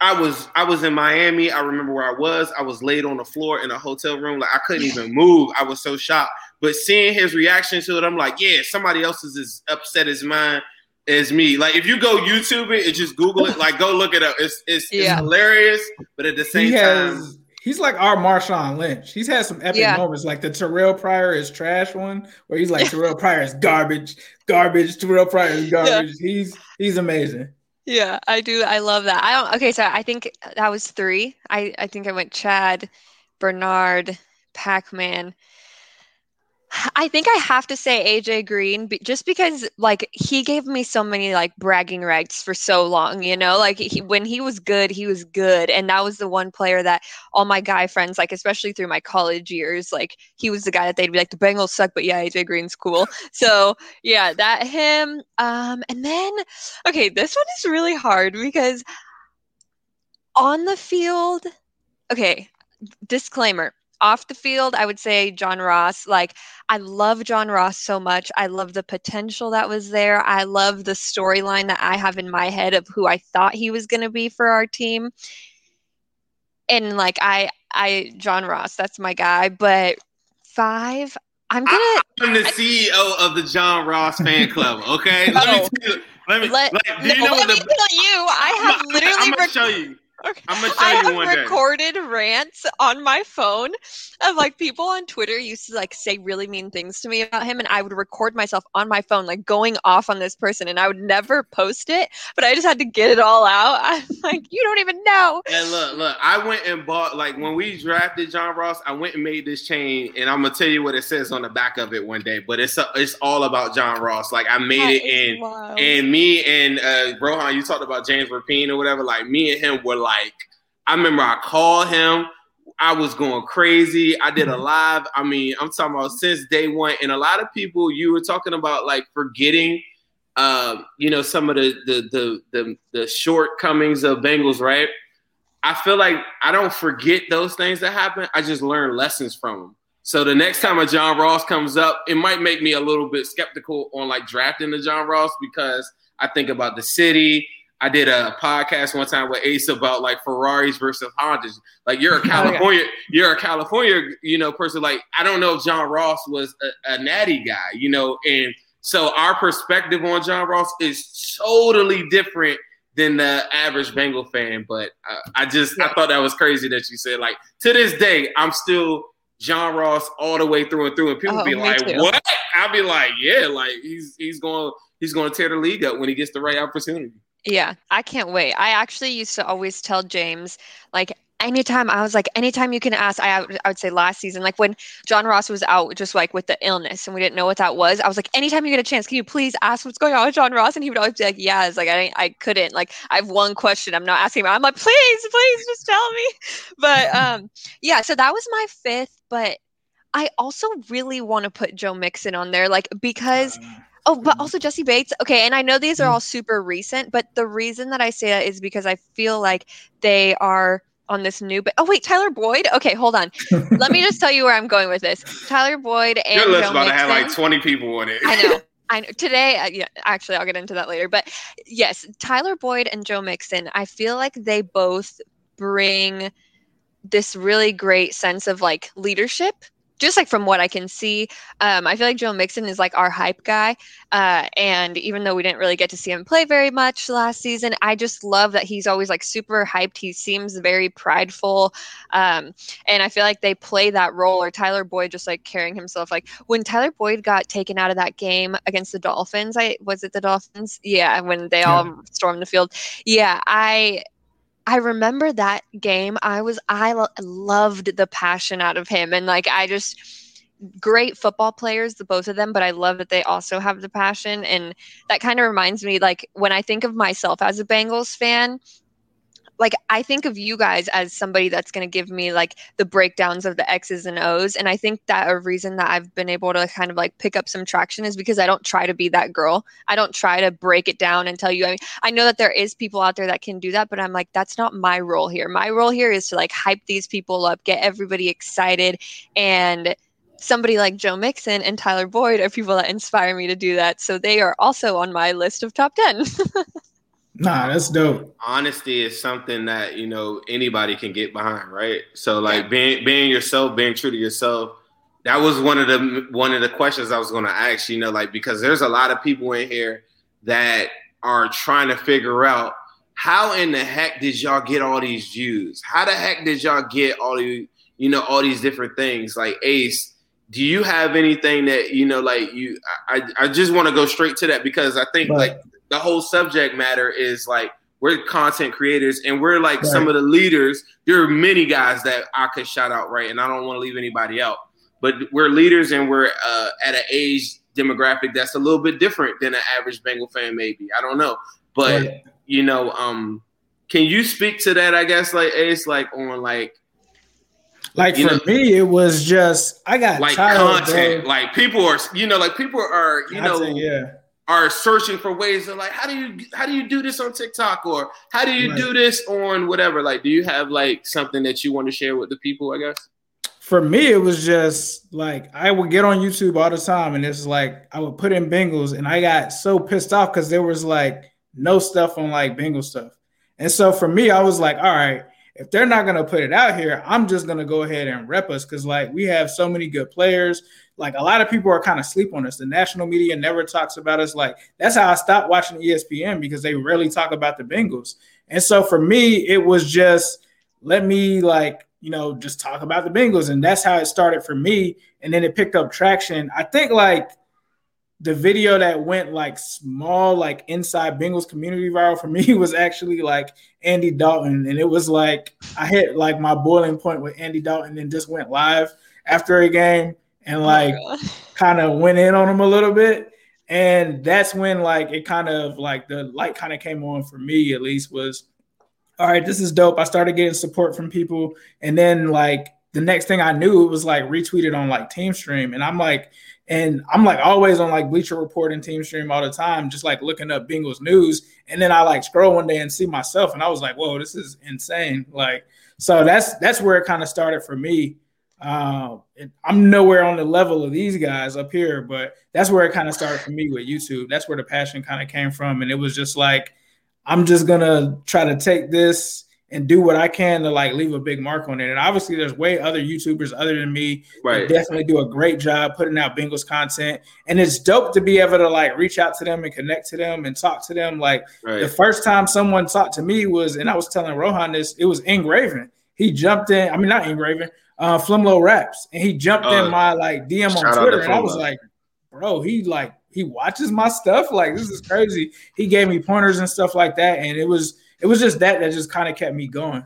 I was I was in Miami. I remember where I was. I was laid on the floor in a hotel room, like I couldn't even move. I was so shocked. But seeing his reaction to it, I'm like, yeah, somebody else is as upset as mine as me. Like if you go YouTube it and just Google it, like go look it up. It's it's, it's hilarious, but at the same he time, has he's like our Marshawn Lynch. He's had some epic Yeah. moments, like the Terrelle Pryor is trash one, where he's like Terrelle Pryor is garbage, garbage. Terrelle Pryor is garbage. He's he's amazing. Yeah, I do. I love that. I don't. Okay, so I think that was three. I I think I went Chad, Bernard, Pac-Man. I think I have to say AJ Green just because like he gave me so many like bragging rights for so long, you know? Like he, when he was good, he was good and that was the one player that all my guy friends like especially through my college years, like he was the guy that they'd be like the Bengals suck, but yeah, AJ Green's cool. So, yeah, that him um and then okay, this one is really hard because on the field, okay, disclaimer. Off the field, I would say John Ross. Like, I love John Ross so much. I love the potential that was there. I love the storyline that I have in my head of who I thought he was going to be for our team. And like, I, I, John Ross, that's my guy. But five, I'm gonna I, am the CEO of the John Ross fan club. Okay, let me tell you. Let me. let, like, do no, you know let what me the? tell you. I have literally I'm gonna rec- show you. Okay. I'm gonna show I you have one day. recorded rants on my phone of like people on Twitter used to like say really mean things to me about him, and I would record myself on my phone like going off on this person, and I would never post it, but I just had to get it all out. I'm like, you don't even know. And look, look, I went and bought like when we drafted John Ross, I went and made this chain, and I'm gonna tell you what it says on the back of it one day. But it's a, it's all about John Ross. Like I made That it in wild. And me and uh, Rohan, you talked about James Rapien or whatever. Like me and him were like, I remember I called him. I was going crazy. I did a live. I mean, I'm talking about since day one. And a lot of people, you were talking about like forgetting, um, you know, some of the the the the, the shortcomings of Bengals, right? I feel like I don't forget those things that happen. I just learn lessons from them. So the next time a John Ross comes up, it might make me a little bit skeptical on like drafting the John Ross because I think about the city. I did a podcast one time with Ace about like Ferraris versus Hondas. Like you're a oh, yeah. California, you're a California, you know, person. Like I don't know if John Ross was a, a natty guy, you know, and so our perspective on John Ross is totally different than the average Bengal fan. But I, I just I thought that was crazy that you said like to this day I'm still John Ross all the way through and through, and people Oh, be like, too. "What?" I'll be like, "Yeah, like he's he's going he's going to tear the league up when he gets the right opportunity." Yeah, I can't wait. I actually used to always tell James, like, anytime I was like, anytime you can ask, I, I would- say last season, like when John Ross was out, just like with the illness and we didn't know what that was, I was like, anytime you get a chance, can you please ask what's going on with John Ross? And he would always be like, yeah, it's like, I, I couldn't, like, I have one question. I'm not asking him. I'm like, please, please just tell me. But um, yeah, so that was my fifth, but I also really want to put Joe Mixon on there, like, because Oh, but also Jessie Bates. Okay, and I know these are all super recent, but the reason that I say that is because I feel like they are on this new. But oh wait, Tyler Boyd. Okay, hold on. Let me just tell you where I'm going with this. Tyler Boyd and Your list Joe about to have like 20 people on it. I know. I know. Today, uh, yeah, actually, I'll get into that later. But yes, Tyler Boyd and Joe Mixon, I feel like they both bring this really great sense of like leadership just like from what I can see, um, I feel like Joe Mixon is like our hype guy. Uh, and even though we didn't really get to see him play very much last season, I just love that he's always like super hyped. He seems very prideful. Um, and I feel like they play that role, or Tyler Boyd just like carrying himself. Like when Tyler Boyd got taken out of that game against the Dolphins, I was it the Dolphins? Yeah, when they yeah. all stormed the field. Yeah, I I remember that game. I was I lo- loved the passion out of him, and like I just great football players, the both of them. But I love that they also have the passion, and that kind of reminds me, like when I think of myself as a Bengals fan, like I think of you guys as somebody that's going to give me like the breakdowns of the X's and O's. And I think that a reason that I've been able to kind of like pick up some traction is because I don't try to be that girl. I don't try to break it down and tell you. I mean, I know that there is people out there that can do that, but I'm like, that's not my role here. My role here is to like hype these people up, get everybody excited. And somebody like Joe Mixon and Tyler Boyd are people that inspire me to do that. So they are also on my list of top 10. Nah, um, that's dope. Honesty is something that you know anybody can get behind, right? So like being being yourself, being true to yourself. That was one of the one of the questions I was going to ask. You know, like because there's a lot of people in here that are trying to figure out how in the heck did y'all get all these views? How the heck did y'all get all these you know all these different things? Like Ace, do you have anything that you know like you? I I just want to go straight to that because I think like the whole subject matter is like we're content creators and we're like right. some of the leaders. There are many guys that I could shout out, right? And I don't want to leave anybody out, but we're leaders and we're uh, at an age demographic that's a little bit different than an average Bengal fan, maybe. I don't know, but right. you know, um, can you speak to that? I guess like Ace, like on like like for know, me, it was just I got like tired, content. Bro. Like people are, you know, like people are, you content, know, yeah are searching for ways of like how do you how do you do this on TikTok? Or how do you right. do this on whatever? Like do you have like something that you want to share with the people I guess? For me it was just like I would get on YouTube all the time and it's like I would put in Bengals and I got so pissed off because there was like no stuff on like Bengal stuff. And so for me I was like all right if they're not going to put it out here, I'm just going to go ahead and rep us because, like, we have so many good players. Like, a lot of people are kind of sleep on us. The national media never talks about us. Like, that's how I stopped watching ESPN because they rarely talk about the Bengals. And so for me, it was just let me, like, you know, just talk about the Bengals. And that's how it started for me. And then it picked up traction. I think, like, the video that went like small, like inside Bengals community viral for me was actually like Andy Dalton. And it was like I hit like my boiling point with Andy Dalton and just went live after a game and oh like oh kind of went in on him a little bit. And that's when like it kind of like the light kind of came on for me at least was all right, this is dope. I started getting support from people. And then like the next thing I knew, it was like retweeted on like Team Stream. And I'm like, and I'm like always on like Bleacher Report and Team Stream all the time, just like looking up Bengals news. And then I like scroll one day and see myself, and I was like, "Whoa, this is insane!" Like, so that's that's where it kind of started for me. Uh, I'm nowhere on the level of these guys up here, but that's where it kind of started for me with YouTube. That's where the passion kind of came from, and it was just like, I'm just gonna try to take this and do what I can to like leave a big mark on it. And obviously, there's way other YouTubers other than me right. definitely do a great job putting out Bengals content. And it's dope to be able to like reach out to them and connect to them and talk to them. Like right. the first time someone talked to me was, and I was telling Rohan this, it was Ingraven. He jumped in. I mean, not Ingraven, uh, Flimlo Raps, and he jumped uh, in my like DM on Twitter, and I was like, bro, he like he watches my stuff. Like this is crazy. He gave me pointers and stuff like that, and it was it was just that that just kind of kept me going.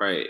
Right.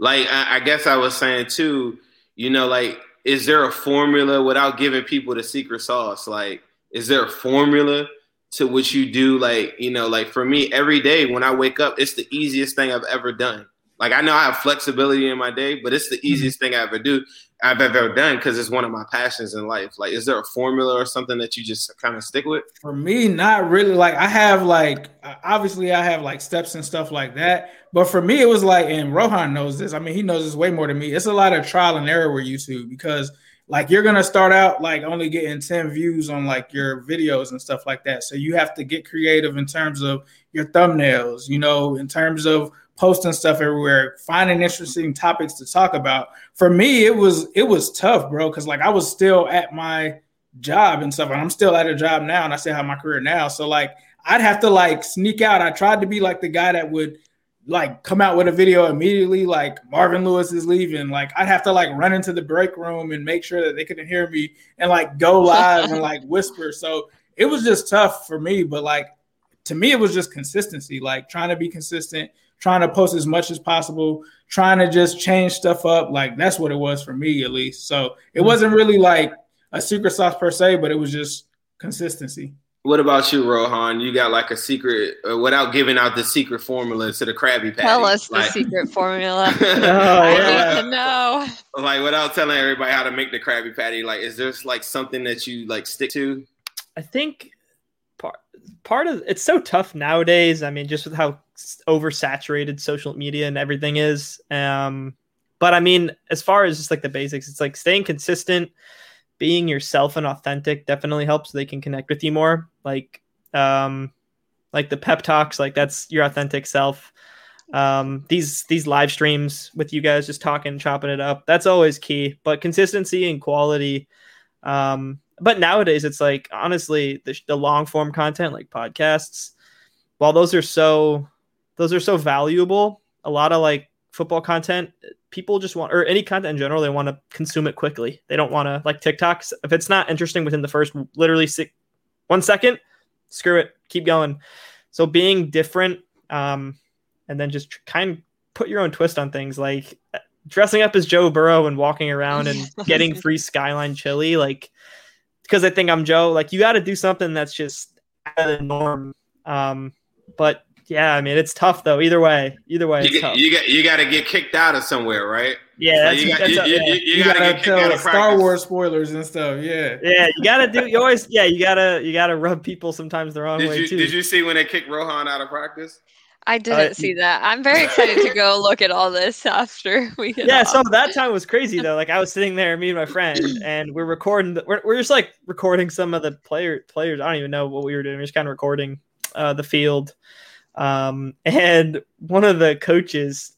Like I, I guess I was saying too, you know, like is there a formula without giving people the secret sauce? Like, is there a formula to what you do? Like, you know, like for me, every day when I wake up, it's the easiest thing I've ever done. Like I know I have flexibility in my day, but it's the mm-hmm. easiest thing I ever do. I've ever done because it's one of my passions in life. Like, is there a formula or something that you just kind of stick with? For me, not really. Like, I have like obviously I have like steps and stuff like that. But for me, it was like, and Rohan knows this. I mean, he knows this way more than me. It's a lot of trial and error with YouTube because like you're gonna start out like only getting 10 views on like your videos and stuff like that. So you have to get creative in terms of your thumbnails, you know, in terms of posting stuff everywhere, finding interesting topics to talk about. For me, it was it was tough, bro, because like I was still at my job and stuff, and I'm still at a job now, and I still have my career now. So like I'd have to like sneak out. I tried to be like the guy that would like come out with a video immediately, like Marvin Lewis is leaving. Like I'd have to like run into the break room and make sure that they couldn't hear me and like go live and like whisper. So it was just tough for me, but like to me, it was just consistency, like trying to be consistent, trying to post as much as possible, trying to just change stuff up. Like that's what it was for me, at least. So it mm-hmm. wasn't really like a secret sauce per se, but it was just consistency. What about you, Rohan? You got like a secret, uh, without giving out the secret formula to the Krabby Patty. Tell us like, the secret formula. oh, yeah. I need to know. Like without telling everybody how to make the Krabby Patty. Like, is there like something that you like stick to? I think part part of it's so tough nowadays. I mean, just with how oversaturated social media and everything is. Um, but I mean, as far as just like the basics, it's like staying consistent, being yourself and authentic definitely helps. So they can connect with you more. Like, um, like the pep talks, like that's your authentic self. Um, these these live streams with you guys just talking, chopping it up, that's always key. But consistency and quality. Um, but nowadays it's like honestly the, the long form content like podcasts while those are so those are so valuable a lot of like football content people just want or any content in general they want to consume it quickly they don't want to like tiktoks if it's not interesting within the first literally six, one second screw it keep going so being different um and then just kind of put your own twist on things like dressing up as joe burrow and walking around and getting free skyline chili like because I think I'm Joe. Like you got to do something that's just out of the norm. Um, but yeah, I mean it's tough though. Either way, either way, you, get, tough. you got you got to get kicked out of somewhere, right? Yeah, you got you, gotta, tell Star Wars spoilers and stuff. Yeah, yeah, you gotta do. You always, yeah, you gotta you gotta rub people sometimes the wrong did way you, too. Did you see when they kicked Rohan out of practice? I didn't uh, see that. I'm very excited to go look at all this after we get Yeah, off. so that time was crazy though. Like I was sitting there, me and my friend, and we're recording. The, we're, we're just like recording some of the player players. I don't even know what we were doing. We are just kind of recording uh, the field. Um, and one of the coaches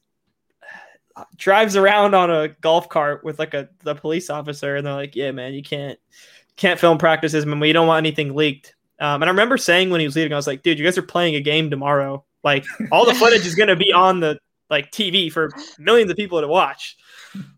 drives around on a golf cart with like a the police officer, and they're like, "Yeah, man, you can't can't film practices, man. We don't want anything leaked." Um, and I remember saying when he was leaving, I was like, "Dude, you guys are playing a game tomorrow." Like all the footage is going to be on the like TV for millions of people to watch.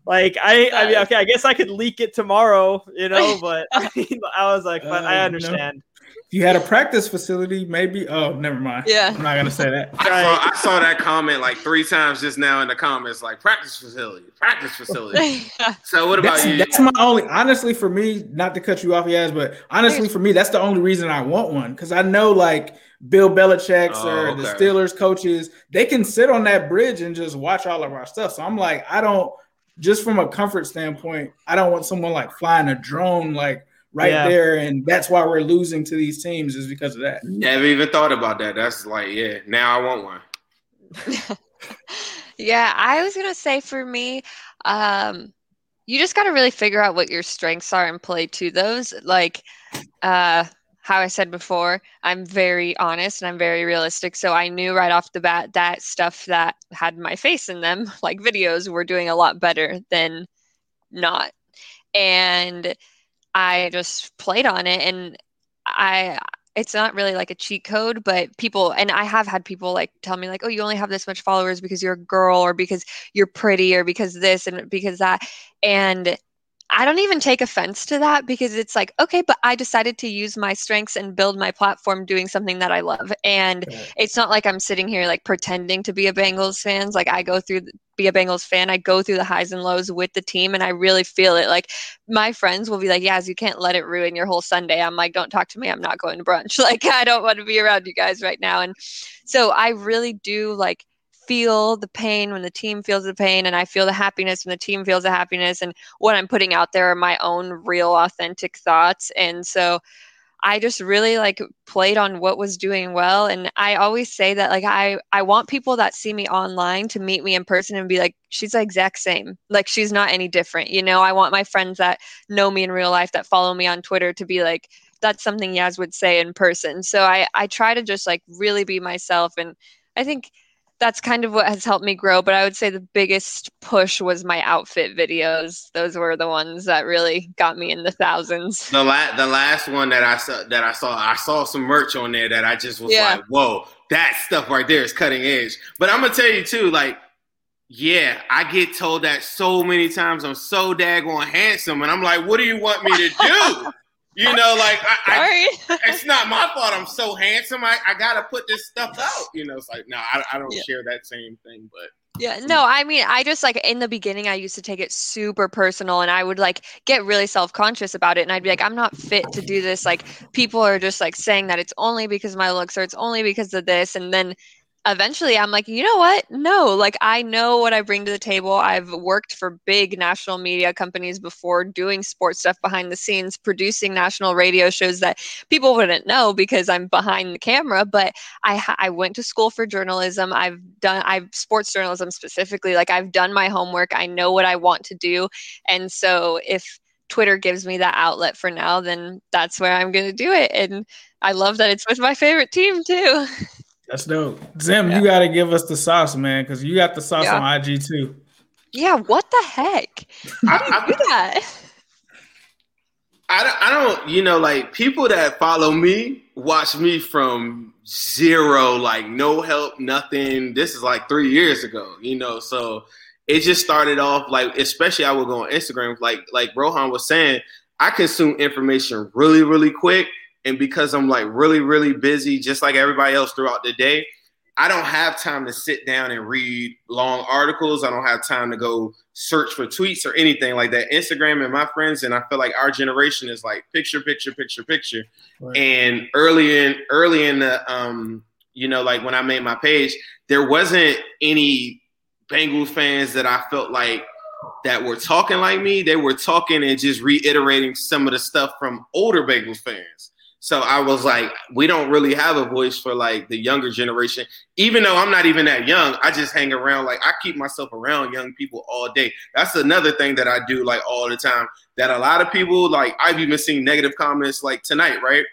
Like I, I mean, okay, I guess I could leak it tomorrow, you know, but I, mean, I was like, but uh, I understand. If you had a practice facility, maybe. Oh, never mind. Yeah, I'm not gonna say that. I, saw, I saw that comment like three times just now in the comments, like practice facility, practice facility. so what about that's, you? That's my only. Honestly, for me, not to cut you off, yes, but honestly, for me, that's the only reason I want one because I know like Bill Belichick's oh, or okay. the Steelers coaches, they can sit on that bridge and just watch all of our stuff. So I'm like, I don't just from a comfort standpoint, I don't want someone like flying a drone like right yeah. there, and that's why we're losing to these teams is because of that. Never even thought about that. That's like, yeah, now I want one. yeah, I was gonna say for me, um, you just got to really figure out what your strengths are and play to those. Like, uh, how I said before, I'm very honest and I'm very realistic. So I knew right off the bat that stuff that had my face in them, like videos, were doing a lot better than not. And I just played on it and I it's not really like a cheat code, but people and I have had people like tell me like, "Oh, you only have this much followers because you're a girl or because you're pretty or because this and because that." And I don't even take offense to that because it's like, okay, but I decided to use my strengths and build my platform doing something that I love. And right. it's not like I'm sitting here like pretending to be a Bengals fans. Like I go through be a Bengals fan. I go through the highs and lows with the team and I really feel it. Like my friends will be like, Yes, you can't let it ruin your whole Sunday. I'm like, Don't talk to me. I'm not going to brunch. Like I don't want to be around you guys right now. And so I really do like feel the pain when the team feels the pain and I feel the happiness when the team feels the happiness and what I'm putting out there are my own real authentic thoughts. And so I just really like played on what was doing well. And I always say that like I I want people that see me online to meet me in person and be like she's the exact same. Like she's not any different. You know I want my friends that know me in real life that follow me on Twitter to be like that's something Yaz would say in person. So I I try to just like really be myself. And I think that's kind of what has helped me grow. But I would say the biggest push was my outfit videos. Those were the ones that really got me in the thousands. The last the last one that I saw that I saw I saw some merch on there that I just was Yeah. like, whoa, that stuff right there is cutting edge. But I'm gonna tell you too, like, yeah, I get told that so many times. I'm so daggone handsome, and I'm like, what do you want me to do? You know, like I, I, it's not my fault. I'm so handsome. I, I gotta put this stuff out. You know, it's like no, I, I don't Yeah. share that same thing. But Yeah, no, I mean, I just like in the beginning, I used to take it super personal and I would like get really self conscious about it. And I'd be like, I'm not fit to do this. Like, people are just like saying that it's only because of my looks or it's only because of this. And then eventually I'm like, you know what? No, like, I know what I bring to the table. I've worked for big national media companies before, doing sports stuff behind the scenes, producing national radio shows that people wouldn't know because I'm behind the camera. But I I went to school for journalism. I've done I've sports journalism specifically. Like I've done my homework. I know what I want to do. And so if Twitter gives me that outlet for now, then that's where I'm going to do it. And I love that it's with my favorite team too. That's dope. Zim, you got to give us the sauce, man, because you got the sauce Yeah. on IG too. yeah, what the heck? How do you I- do that? I don't, I don't, you know, like people that follow me watch me from zero, like no help, nothing. This is like three years ago, you know, so it just started off like, especially I would go on Instagram, like like Rohan was saying, I consume information really, really quick, and because I'm like really, really busy, just like everybody else throughout the day, I don't have time to sit down and read long articles. I don't have time to go search for tweets or anything like that. Instagram and my friends, and I feel like our generation is like picture, picture, picture, picture. Right. And early in early in the um, you know, like when I made my page, there wasn't any Bengals fans that I felt like that were talking like me. They were talking and just reiterating some of the stuff from older Bengals fans. So I was like, we don't really have a voice for like the younger generation. Even though I'm not even that young, I just hang around. Like I keep myself around young people all day. That's another thing that I do like all the time. That a lot of people like I've even seen negative comments like tonight, right?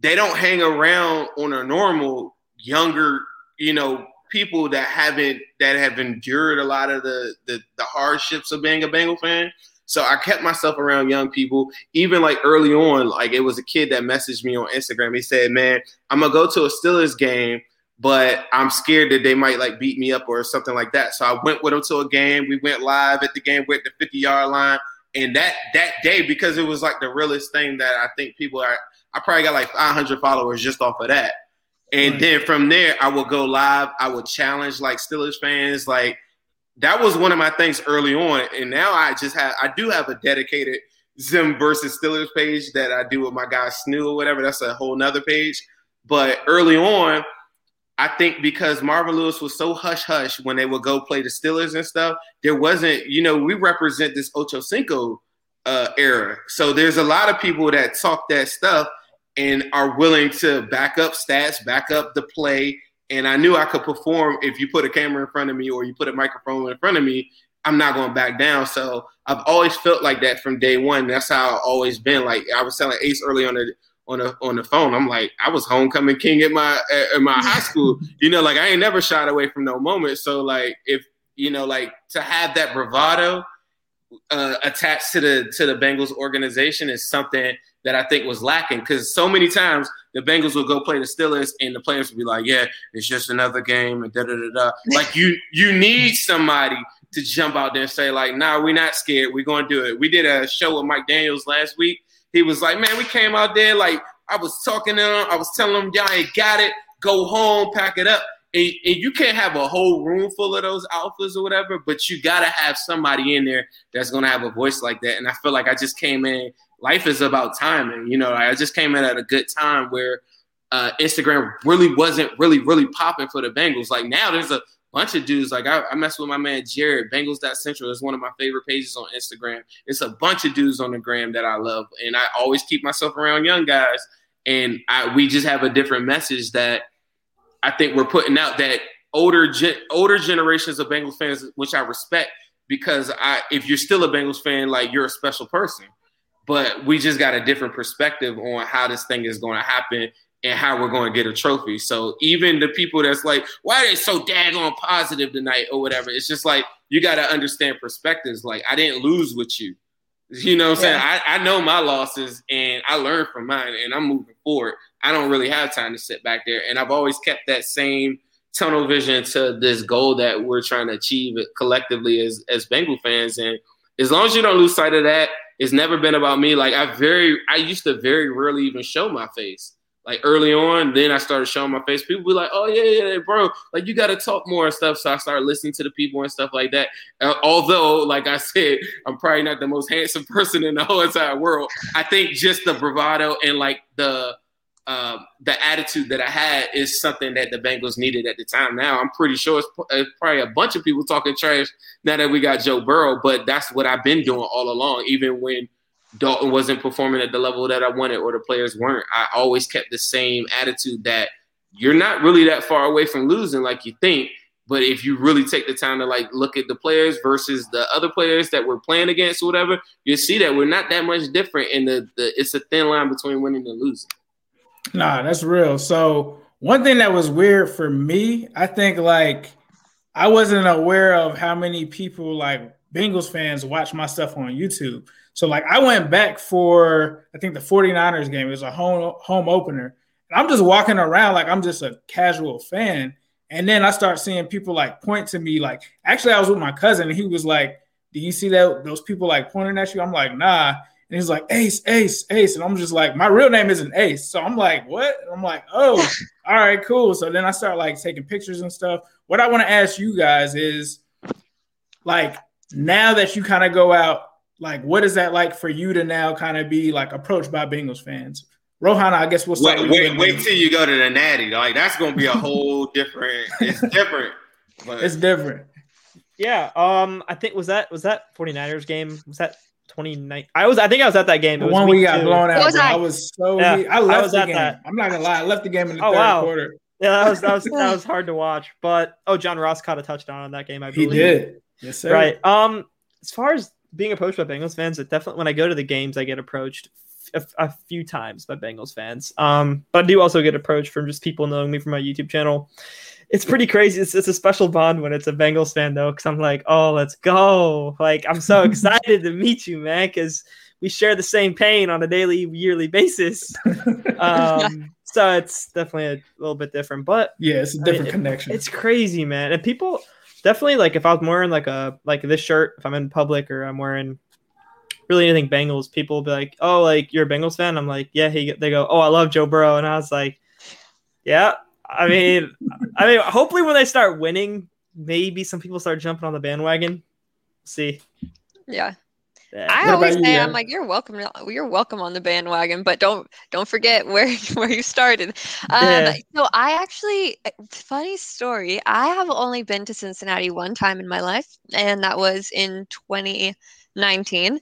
They don't hang around on a normal younger, you know, people that haven't that have endured a lot of the the, the hardships of being a Bengal fan. So I kept myself around young people. Even like early on, like it was a kid that messaged me on Instagram. He said, "Man, I'm gonna go to a Steelers game, but I'm scared that they might like beat me up or something like that." So I went with him to a game. We went live at the game. We're at the 50 yard line, and that that day because it was like the realest thing that I think people are. I probably got like 500 followers just off of that. And Right. then from there, I would go live. I would challenge like Steelers fans. Like that was one of my things early on. And now I just have, I do have a dedicated Zim versus Steelers page that I do with my guy Snoo or whatever. That's a whole nother page. But early on, I think because Marvin Lewis was so hush hush when they would go play the Steelers and stuff, there wasn't, you know, we represent this Ocho Cinco uh, era. So there's a lot of people that talk that stuff and are willing to back up stats, back up the play. And I knew I could perform if you put a camera in front of me or you put a microphone in front of me. I'm not going back down. So I've always felt like that from day one. That's how I've always been. Like I was telling Ace early on the on the on the phone. I'm like I was homecoming king at my at my high school. You know, like I ain't never shied away from no moment. So like if you know, like to have that bravado uh, attached to the to the Bengals organization is something that I think was lacking because so many times the Bengals will go play the Steelers and the players will be like, "Yeah, it's just another game," and da da da da. Like you you need somebody to jump out there and say like, "Nah, we're not scared. We're gonna do it." We did a show with Mike Daniels last week. He was like, "Man, we came out there like I was talking to him. I was telling him, y'all ain't got it. Go home, pack it up." And, and you can't have a whole room full of those alphas or whatever, but you gotta have somebody in there that's gonna have a voice like that. And I feel like I just came in. Life is about timing, you know. I just came in at a good time where uh, Instagram really wasn't really really popping for the Bengals. Like now, there's a bunch of dudes. Like I, I mess with my man Jared. Bengals Central is one of my favorite pages on Instagram. It's a bunch of dudes on the gram that I love, and I always keep myself around young guys. And I, we just have a different message that I think we're putting out that older gen, older generations of Bengals fans, which I respect, because I if you're still a Bengals fan, like you're a special person. But we just got a different perspective on how this thing is going to happen and how we're going to get a trophy. So even the people that's like, why are they so daggone positive tonight or whatever, it's just like you got to understand perspectives. Like I didn't lose with you. You know what I'm Yeah. saying? I, I know my losses and I learned from mine and I'm moving forward. I don't really have time to sit back there. And I've always kept that same tunnel vision to this goal that we're trying to achieve collectively as, as Bengal fans. And as long as you don't lose sight of that, it's never been about me. Like I very I used to very rarely even show my face. Like early on, then I started showing my face. People be like, "Oh yeah, yeah, bro, like you got to talk more and stuff." So I started listening to the people and stuff like that. Uh, although, like I said, I'm probably not the most handsome person in the whole entire world. I think just the bravado and like the um, the attitude that I had is something that the Bengals needed at the time. Now I'm pretty sure it's, it's probably a bunch of people talking trash now that we got Joe Burrow, but that's what I've been doing all along. Even when Dalton wasn't performing at the level that I wanted or the players weren't, I always kept the same attitude that you're not really that far away from losing like you think. But if you really take the time to like look at the players versus the other players that we're playing against or whatever, you see that we're not that much different. And the, the it's a thin line between winning and losing. Nah, that's real. So one thing that was weird for me, I think like I wasn't aware of how many people like Bengals fans watch my stuff on YouTube. So like I went back for I think the 49ers game. It was a home home opener. And I'm just walking around like I'm just a casual fan. And then I start seeing people like point to me like actually I was with my cousin and he was like, Do you see that those people like pointing at you? I'm like, nah. And he's like, Ace, Ace, Ace. And I'm just like, my real name isn't Ace. So I'm like, what? And I'm like, oh, all right, cool. So then I start like taking pictures and stuff. What I want to ask you guys is like, now that you kind of go out, like, what is that like for you to now kind of be like approached by Bengals fans? Rohan, I guess we'll start Wait, with wait, you. wait till you go to the Natty. Like that's gonna be a whole different. It's different. But It's different. Yeah. Um. I think was that was that 49ers game. Was that 29? I was. I think I was at that game. The It was one we got two. blown out. was. I? I was so Yeah, I I left was the at game. that. I'm not gonna lie. I left the game in the Oh, third wow. quarter. Yeah, that was that was that was hard to watch. But oh, John Ross caught a touchdown on that game. I believe He believe. did. Yes, sir. Right. Um. As far as being approached by Bengals fans, it definitely when I go to the games, I get approached a, a few times by Bengals fans. Um. But I do also get approached from just people knowing me from my YouTube channel. It's pretty crazy. It's, it's a special bond when it's a Bengals fan though, because I'm like, oh, let's go! Like I'm so excited to meet you, man, because we share the same pain on a daily, yearly basis. Um. So it's definitely a little bit different, but Yeah, it's a different mean, connection. it's crazy, man. And people definitely like if I was wearing like a like this shirt, if I'm in public or I'm wearing really anything Bengals, people will be like, "Oh, like you're a Bengals fan?" I'm like, "Yeah." He they go, "Oh, I love Joe Burrow," and I was like, "Yeah." I mean, I mean, hopefully when they start winning, maybe some people start jumping on the bandwagon. See, Yeah. Yeah. I What always about you, say I'm like you're welcome. You're welcome on the bandwagon, but don't don't forget where where you started. Um, Yeah. So I actually, funny story. I have only been to Cincinnati one time in my life, and that was in 2019.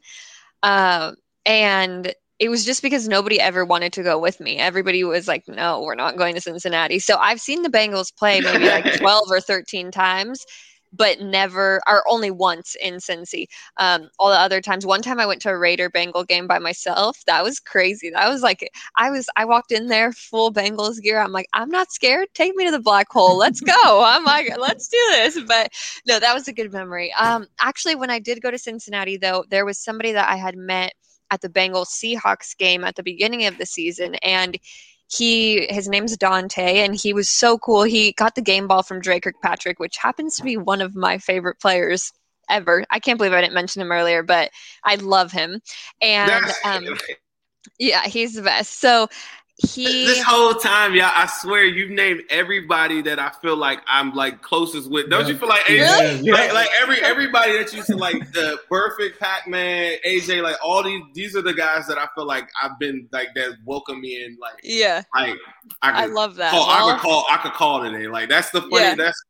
Um, and it was just because nobody ever wanted to go with me. Everybody was like, "No, we're not going to Cincinnati." So I've seen the Bengals play maybe like 12 or 13 times, but never, or only once in Cincy um, all the other times. One time I went to a Raider Bengal game by myself. That was crazy. That was like I was I walked in there full Bengals gear. I'm like, I'm not scared. Take me to the black hole. Let's go. I'm like, let's do this. But no, that was a good memory. Um, actually, when I did go to Cincinnati, though, there was somebody that I had met at the Bengals Seahawks game at the beginning of the season, and he his name's Dante, and he was so cool. He got the game ball from Dre Kirkpatrick, which happens to be one of my favorite players ever. I can't believe I didn't mention him earlier, but I love him. And um, yeah, he's the best. So he this whole time, y'all, I swear you've named everybody that I feel like I'm like closest with. Don't Yeah. you feel like AJ? Yeah, yeah. Like, like every everybody that you said, like the perfect Pac-Man, AJ, like all these these are the guys that I feel like I've been like that welcome me in like yeah, like I I love that. call, I could call I could call today. Like that's the funny Yeah. that's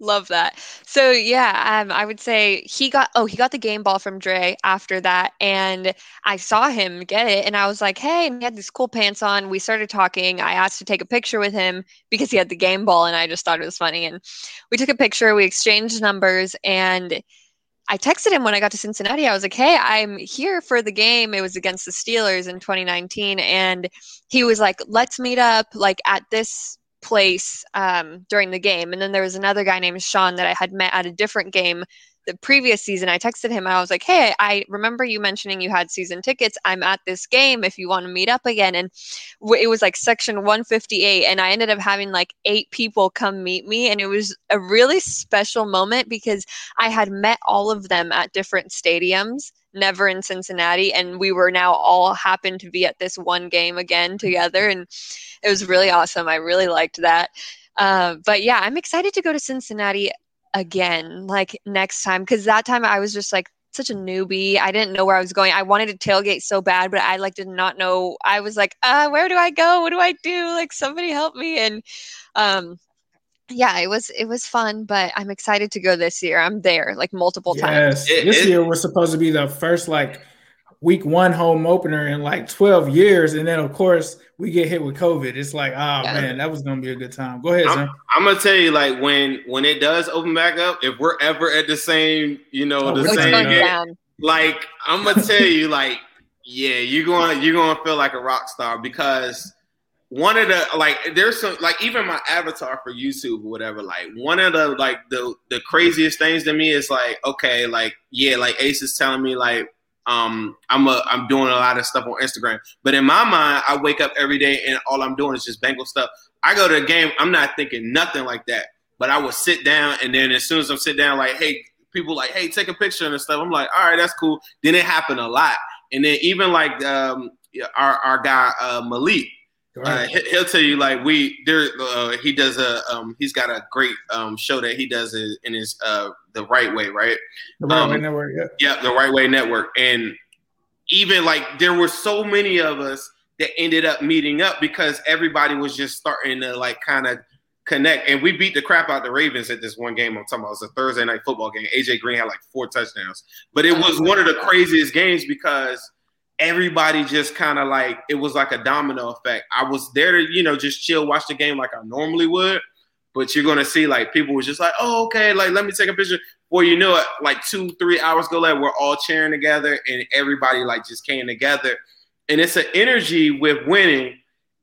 Love that. So yeah, um, I would say he got oh he got the game ball from Dre after that, and I saw him get it, and I was like, hey, and he had these cool pants on. We started talking. I asked to take a picture with him because he had the game ball, and I just thought it was funny. And we took a picture. We exchanged numbers, and I texted him when I got to Cincinnati. I was like, "Hey, I'm here for the game. It was against the Steelers in 2019." And he was like, "Let's meet up like at this place um, during the game." And then there was another guy named Sean that I had met at a different game the previous season, I texted him and I was like, Hey, I remember you mentioning you had season tickets. I'm at this game if you want to meet up again. And w- it was like section 158. And I ended up having like eight people come meet me. And it was a really special moment because I had met all of them at different stadiums, never in Cincinnati. And we were now all happened to be at this one game again together. And it was really awesome. I really liked that. Uh, but yeah, I'm excited to go to Cincinnati again, like next time, because that time I was just like such a newbie. I didn't know where I was going. I wanted to tailgate so bad, but I like did not know. I was like, uh, where do I go? What do I do? Like somebody help me. And um yeah, it was it was fun, but I'm excited to go this year. I'm there like multiple yes. times. This year was supposed to be the first like week one home opener in like 12 years. And then, of course, we get hit with COVID. It's like, oh, yeah. man, that was going to be a good time. Go ahead, I'm, I'm going to tell you, like, when when it does open back up, if we're ever at the same, you know, oh, the same game, like, I'm going to tell you, like, yeah, you're going to you're going to feel like a rock star because one of the like there's some like even my avatar for YouTube or whatever like one of the like the the craziest things to me is like okay like yeah like Ace is telling me like um, I'm a, I'm doing a lot of stuff on Instagram. But in my mind, I wake up every day and all I'm doing is just bangle stuff. I go to a game, I'm not thinking nothing like that. But I would sit down and then as soon as I'm sit down, like, hey, people like, hey, take a picture and stuff. I'm like, all right, that's cool. Then it happened a lot. And then even like um, our our guy uh, Malik, uh, he'll tell you like we there. Uh, he does a um, he's got a great um, show that he does in his uh, the right way, right? The right um, way network, yeah. Yeah, the right way network, and even like there were so many of us that ended up meeting up because everybody was just starting to like kind of connect. And we beat the crap out the Ravens at this one game. I'm talking about it was a Thursday night football game. AJ Green had like four touchdowns, but it was one of the craziest games because everybody just kind of like it was like a domino effect. I was there to, you know, just chill, watch the game like I normally would. But you're gonna see like people was just like, oh, okay, like let me take a picture. Or you know it, like two, three hours go like we're all cheering together and everybody like just came together. And it's an energy with winning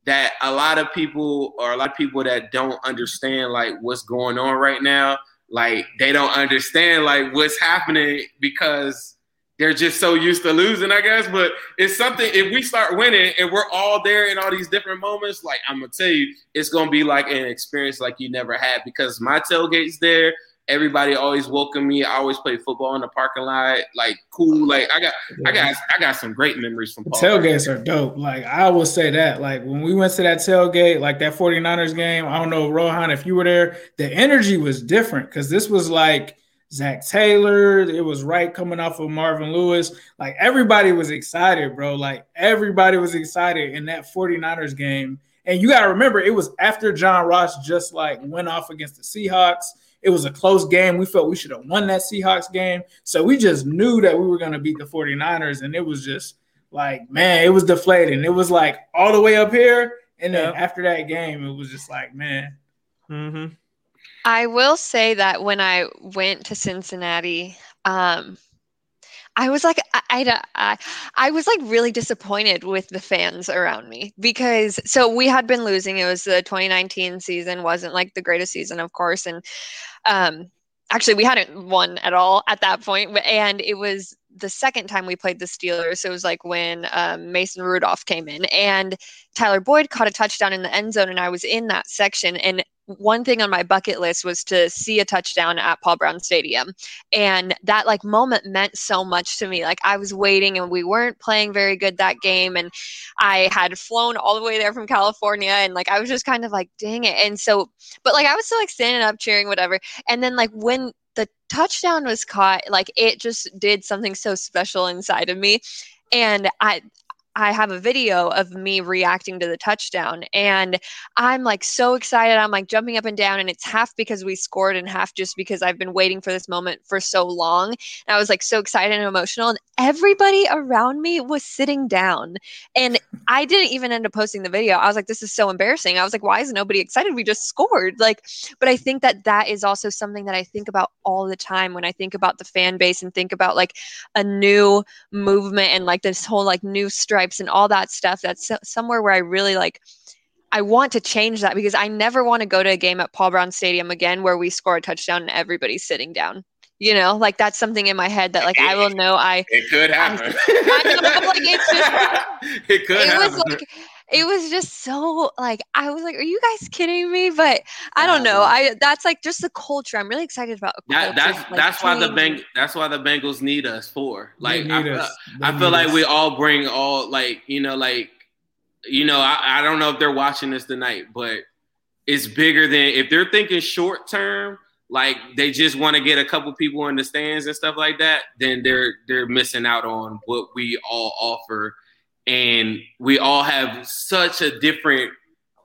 that a lot of people or a lot of people that don't understand like what's going on right now, like they don't understand like what's happening because they're just so used to losing, I guess. But it's something if we start winning and we're all there in all these different moments, like I'm gonna tell you, it's gonna be like an experience like you never had because my tailgate's there. Everybody always welcome me. I always play football in the parking lot, like cool. Like I got, I got, I got some great memories from Paul tailgates are dope. Like I will say that. Like when we went to that tailgate, like that 49ers game, I don't know, Rohan, if you were there, the energy was different because this was like Zac Taylor. It was right coming off of Marvin Lewis. Like everybody was excited, bro. Like everybody was excited in that 49ers game. And you got to remember, it was after John Ross just like went off against the Seahawks. It was a close game. We felt we should have won that Seahawks game. So we just knew that we were going to beat the 49ers. And it was just like, man, it was deflating. It was like all the way up here. And then after that game, it was just like, man. Mm-hmm. I will say that when I went to Cincinnati, um, I was like, I, I, I, was like really disappointed with the fans around me because so we had been losing. It was the 2019 season, wasn't like the greatest season, of course, and um, actually we hadn't won at all at that point, and it was the second time we played the Steelers. It was like when um, Mason Rudolph came in and Tyler Boyd caught a touchdown in the end zone, and I was in that section. And one thing on my bucket list was to see a touchdown at Paul Brown Stadium. And that like moment meant so much to me. Like I was waiting and we weren't playing very good that game. And I had flown all the way there from California. And like I was just kind of like, dang it. And so, but like I was still like standing up, cheering, whatever. And then like when touchdown was caught, like it just did something so special inside of me. And I I have a video of me reacting to the touchdown and I'm like so excited. I'm like jumping up and down and it's half because we scored and half just because I've been waiting for this moment for so long. And I was like so excited and emotional and everybody around me was sitting down. And I didn't even end up posting the video. I was like this is so embarrassing. I was like why is nobody excited? We just scored. Like but I think that that is also something that I think about all the time when I think about the fan base and think about like a new movement and like this whole like new stripes and all that stuff that's somewhere where i really like i want to change that because i never want to go to a game at paul brown stadium again where we score a touchdown and everybody's sitting down you know like that's something in my head that like i will know i It could happen. I know, like, it's just- it could it happen. was like it was just so like I was like, "Are you guys kidding me?" But I don't know. I that's like just the culture. I'm really excited about. that, that's like, that's why the change. bang that's why the Bengals need us for. Like I, feel- us. They I feel need like us. we all bring all like you know like you know I, I don't know if they're watching this tonight, but it's bigger than if they're thinking short term. Like they just want to get a couple people in the stands and stuff like that, then they're they're missing out on what we all offer, and we all have such a different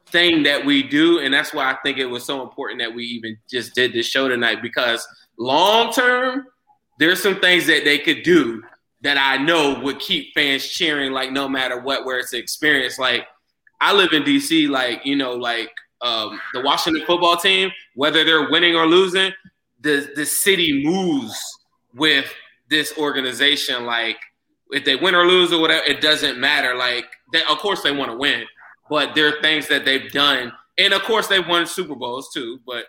thing that we do, and that's why I think it was so important that we even just did this show tonight because long term, there's some things that they could do that I know would keep fans cheering, like no matter what, where it's an experience. Like I live in DC, like you know, like um, the Washington football team, whether they're winning or losing, the the city moves with this organization. Like if they win or lose or whatever, it doesn't matter. Like they, of course they want to win, but there are things that they've done, and of course they've won Super Bowls too. But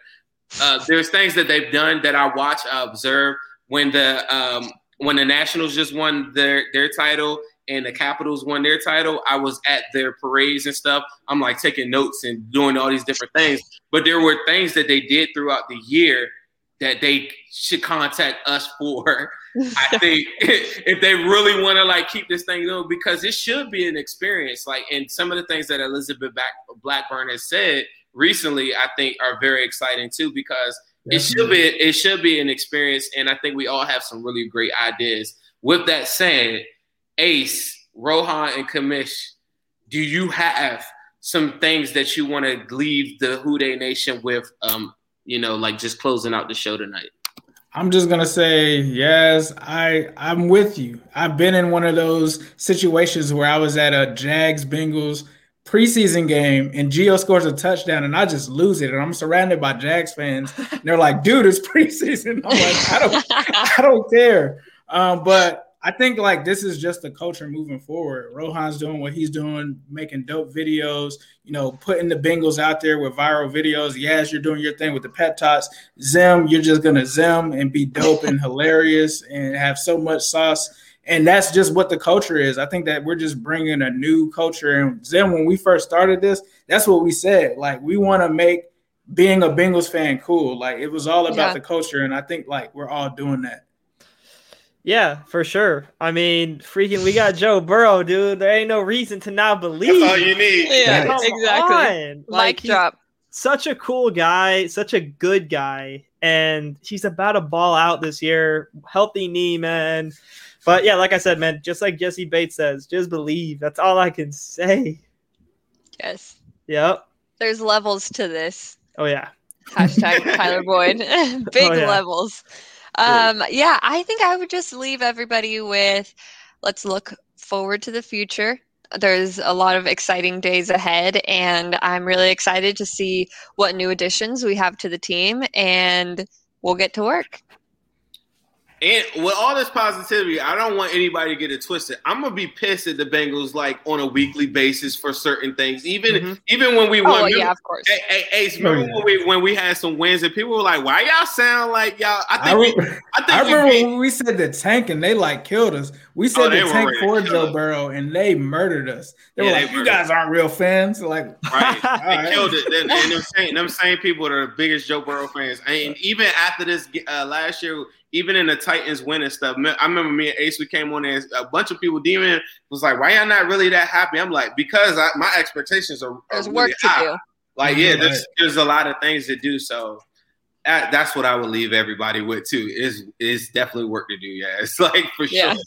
uh, there's things that they've done that I watch, I observe when the um, when the Nationals just won their their title and the Capitals won their title. I was at their parades and stuff. I'm like taking notes and doing all these different things. But there were things that they did throughout the year that they should contact us for. I think if they really want to like keep this thing going, because it should be an experience. Like, and some of the things that Elizabeth Black- Blackburn has said recently, I think are very exciting too, because it should be it should be an experience, and I think we all have some really great ideas. With that said, Ace, Rohan, and Kamish, do you have some things that you want to leave the Who Dey Nation with? Um, you know, like just closing out the show tonight. I'm just gonna say yes. I I'm with you. I've been in one of those situations where I was at a Jags Bengals preseason game and Gio scores a touchdown and I just lose it and I'm surrounded by Jags fans and they're like, "Dude, it's preseason." I'm like, "I don't, I don't care." Um, but I think like this is just the culture moving forward. Rohan's doing what he's doing, making dope videos, you know, putting the Bengals out there with viral videos. Yes, you're doing your thing with the pep talks. Zim, you're just gonna zim and be dope and hilarious and have so much sauce. And that's just what the culture is. I think that we're just bringing a new culture. And Zim, when we first started this, that's what we said. Like we want to make being a Bengals fan cool. Like it was all about Yeah. the culture, and I think like we're all doing that. Yeah, for sure. I mean, freaking, we got Joe Burrow, dude. There ain't no reason to not believe. That's all you need. Yeah, Come exactly. on. Like, he's drop. such a cool guy, such a good guy, and he's about to ball out this year. Healthy knee, man. But yeah, like I said, man, just like Jessie Bates says, just believe. That's all I can say. Yes. Yep. There's levels to this. Oh yeah. Hashtag Tyler Boyd. Big Oh, yeah. levels. Um, yeah, I think I would just leave everybody with let's look forward to the future. There's a lot of exciting days ahead, and I'm really excited to see what new additions we have to the team, and we'll get to work. And with all this positivity, I don't want anybody to get it twisted. I'm gonna be pissed at the Bengals like on a weekly basis for certain things. Even Mhm. even when we won. Oh, remember- yeah, of course. Hey, hey, Ace, remember Oh, yeah. when we when we had some wins and people were like, "Why y'all sound like y'all?" I I, think we, re- I think I we remember beat- when we said the tank and they like killed us. We said Oh, the tank for Joe. Burrow and they murdered us. They Yeah, were they like, "You murdered guys aren't real fans." Like, right. They right. killed it. And, and them, same, them same people that are the biggest Joe Burrow fans. And even after this uh, last year, even in the Titans win and stuff, I remember me and Ace, we came on and a bunch of people, Demon was like, why y'all not really that happy? I'm like, because I, my expectations are, are There's really work to high. do. Like, mm-hmm. yeah, there's, there's a lot of things to do. So that, that's what I would leave everybody with too. Is is definitely work to do. Yeah, it's like for Yeah. sure.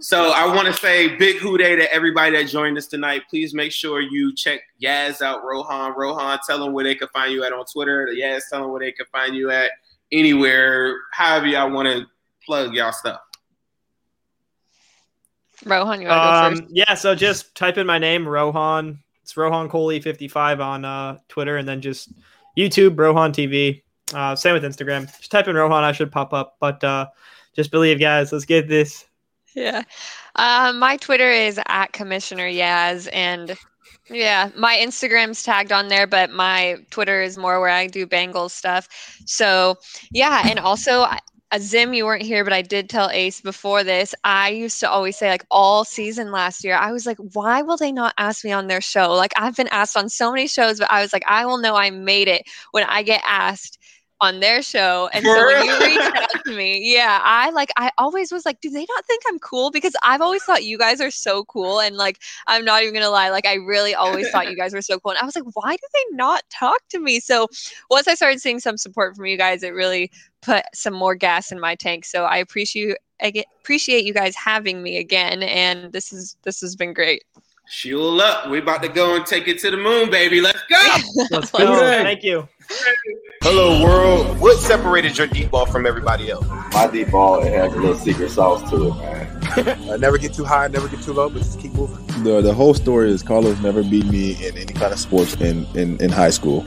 So I want to say big Who Dey to everybody that joined us tonight. Please make sure you check Yaz out, Rohan. Rohan, tell them where they can find you at on Twitter. Yaz, tell them where they can find you at anywhere, however y'all want to plug y'all stuff. Rohan, you want to go Um, first? yeah, so just type in my name, Rohan. It's Rohan Coley 55 on uh, Twitter, and then just YouTube, Rohan TV. Uh, same with Instagram. Just type in Rohan, I should pop up. But uh, just believe, guys. Let's get this. Yeah. Um, my Twitter is at Commissioner Yaz, and yeah, my Instagram's tagged on there, but my Twitter is more where I do Bengals stuff. So yeah, and also. Uh, Zim, you weren't here, but I did tell Ace before this. I used to always say, like, all season last year, I was like, why will they not ask me on their show? Like, I've been asked on so many shows, but I was like, I will know I made it when I get asked on their show. And so when you reached out to me, yeah, I like, I always was like, do they not think I'm cool? Because I've always thought you guys are so cool. And like, I'm not even gonna lie, like, I really always thought you guys were so cool. And I was like, why do they not talk to me? So once I started seeing some support from you guys, it really put some more gas in my tank. So I appreciate I get, appreciate you guys having me again, and this is this has been great. Fuel up. We're about to go and take it to the moon, baby. Let's go. Let's Who go. Thank you. Hello, world. What separated your deep ball from everybody else? My deep ball, it has a little secret sauce to it, man. Uh, never get too high, never get too low, but just keep moving. The the whole story is Carlos never beat me in any kind of sports in in, in high school.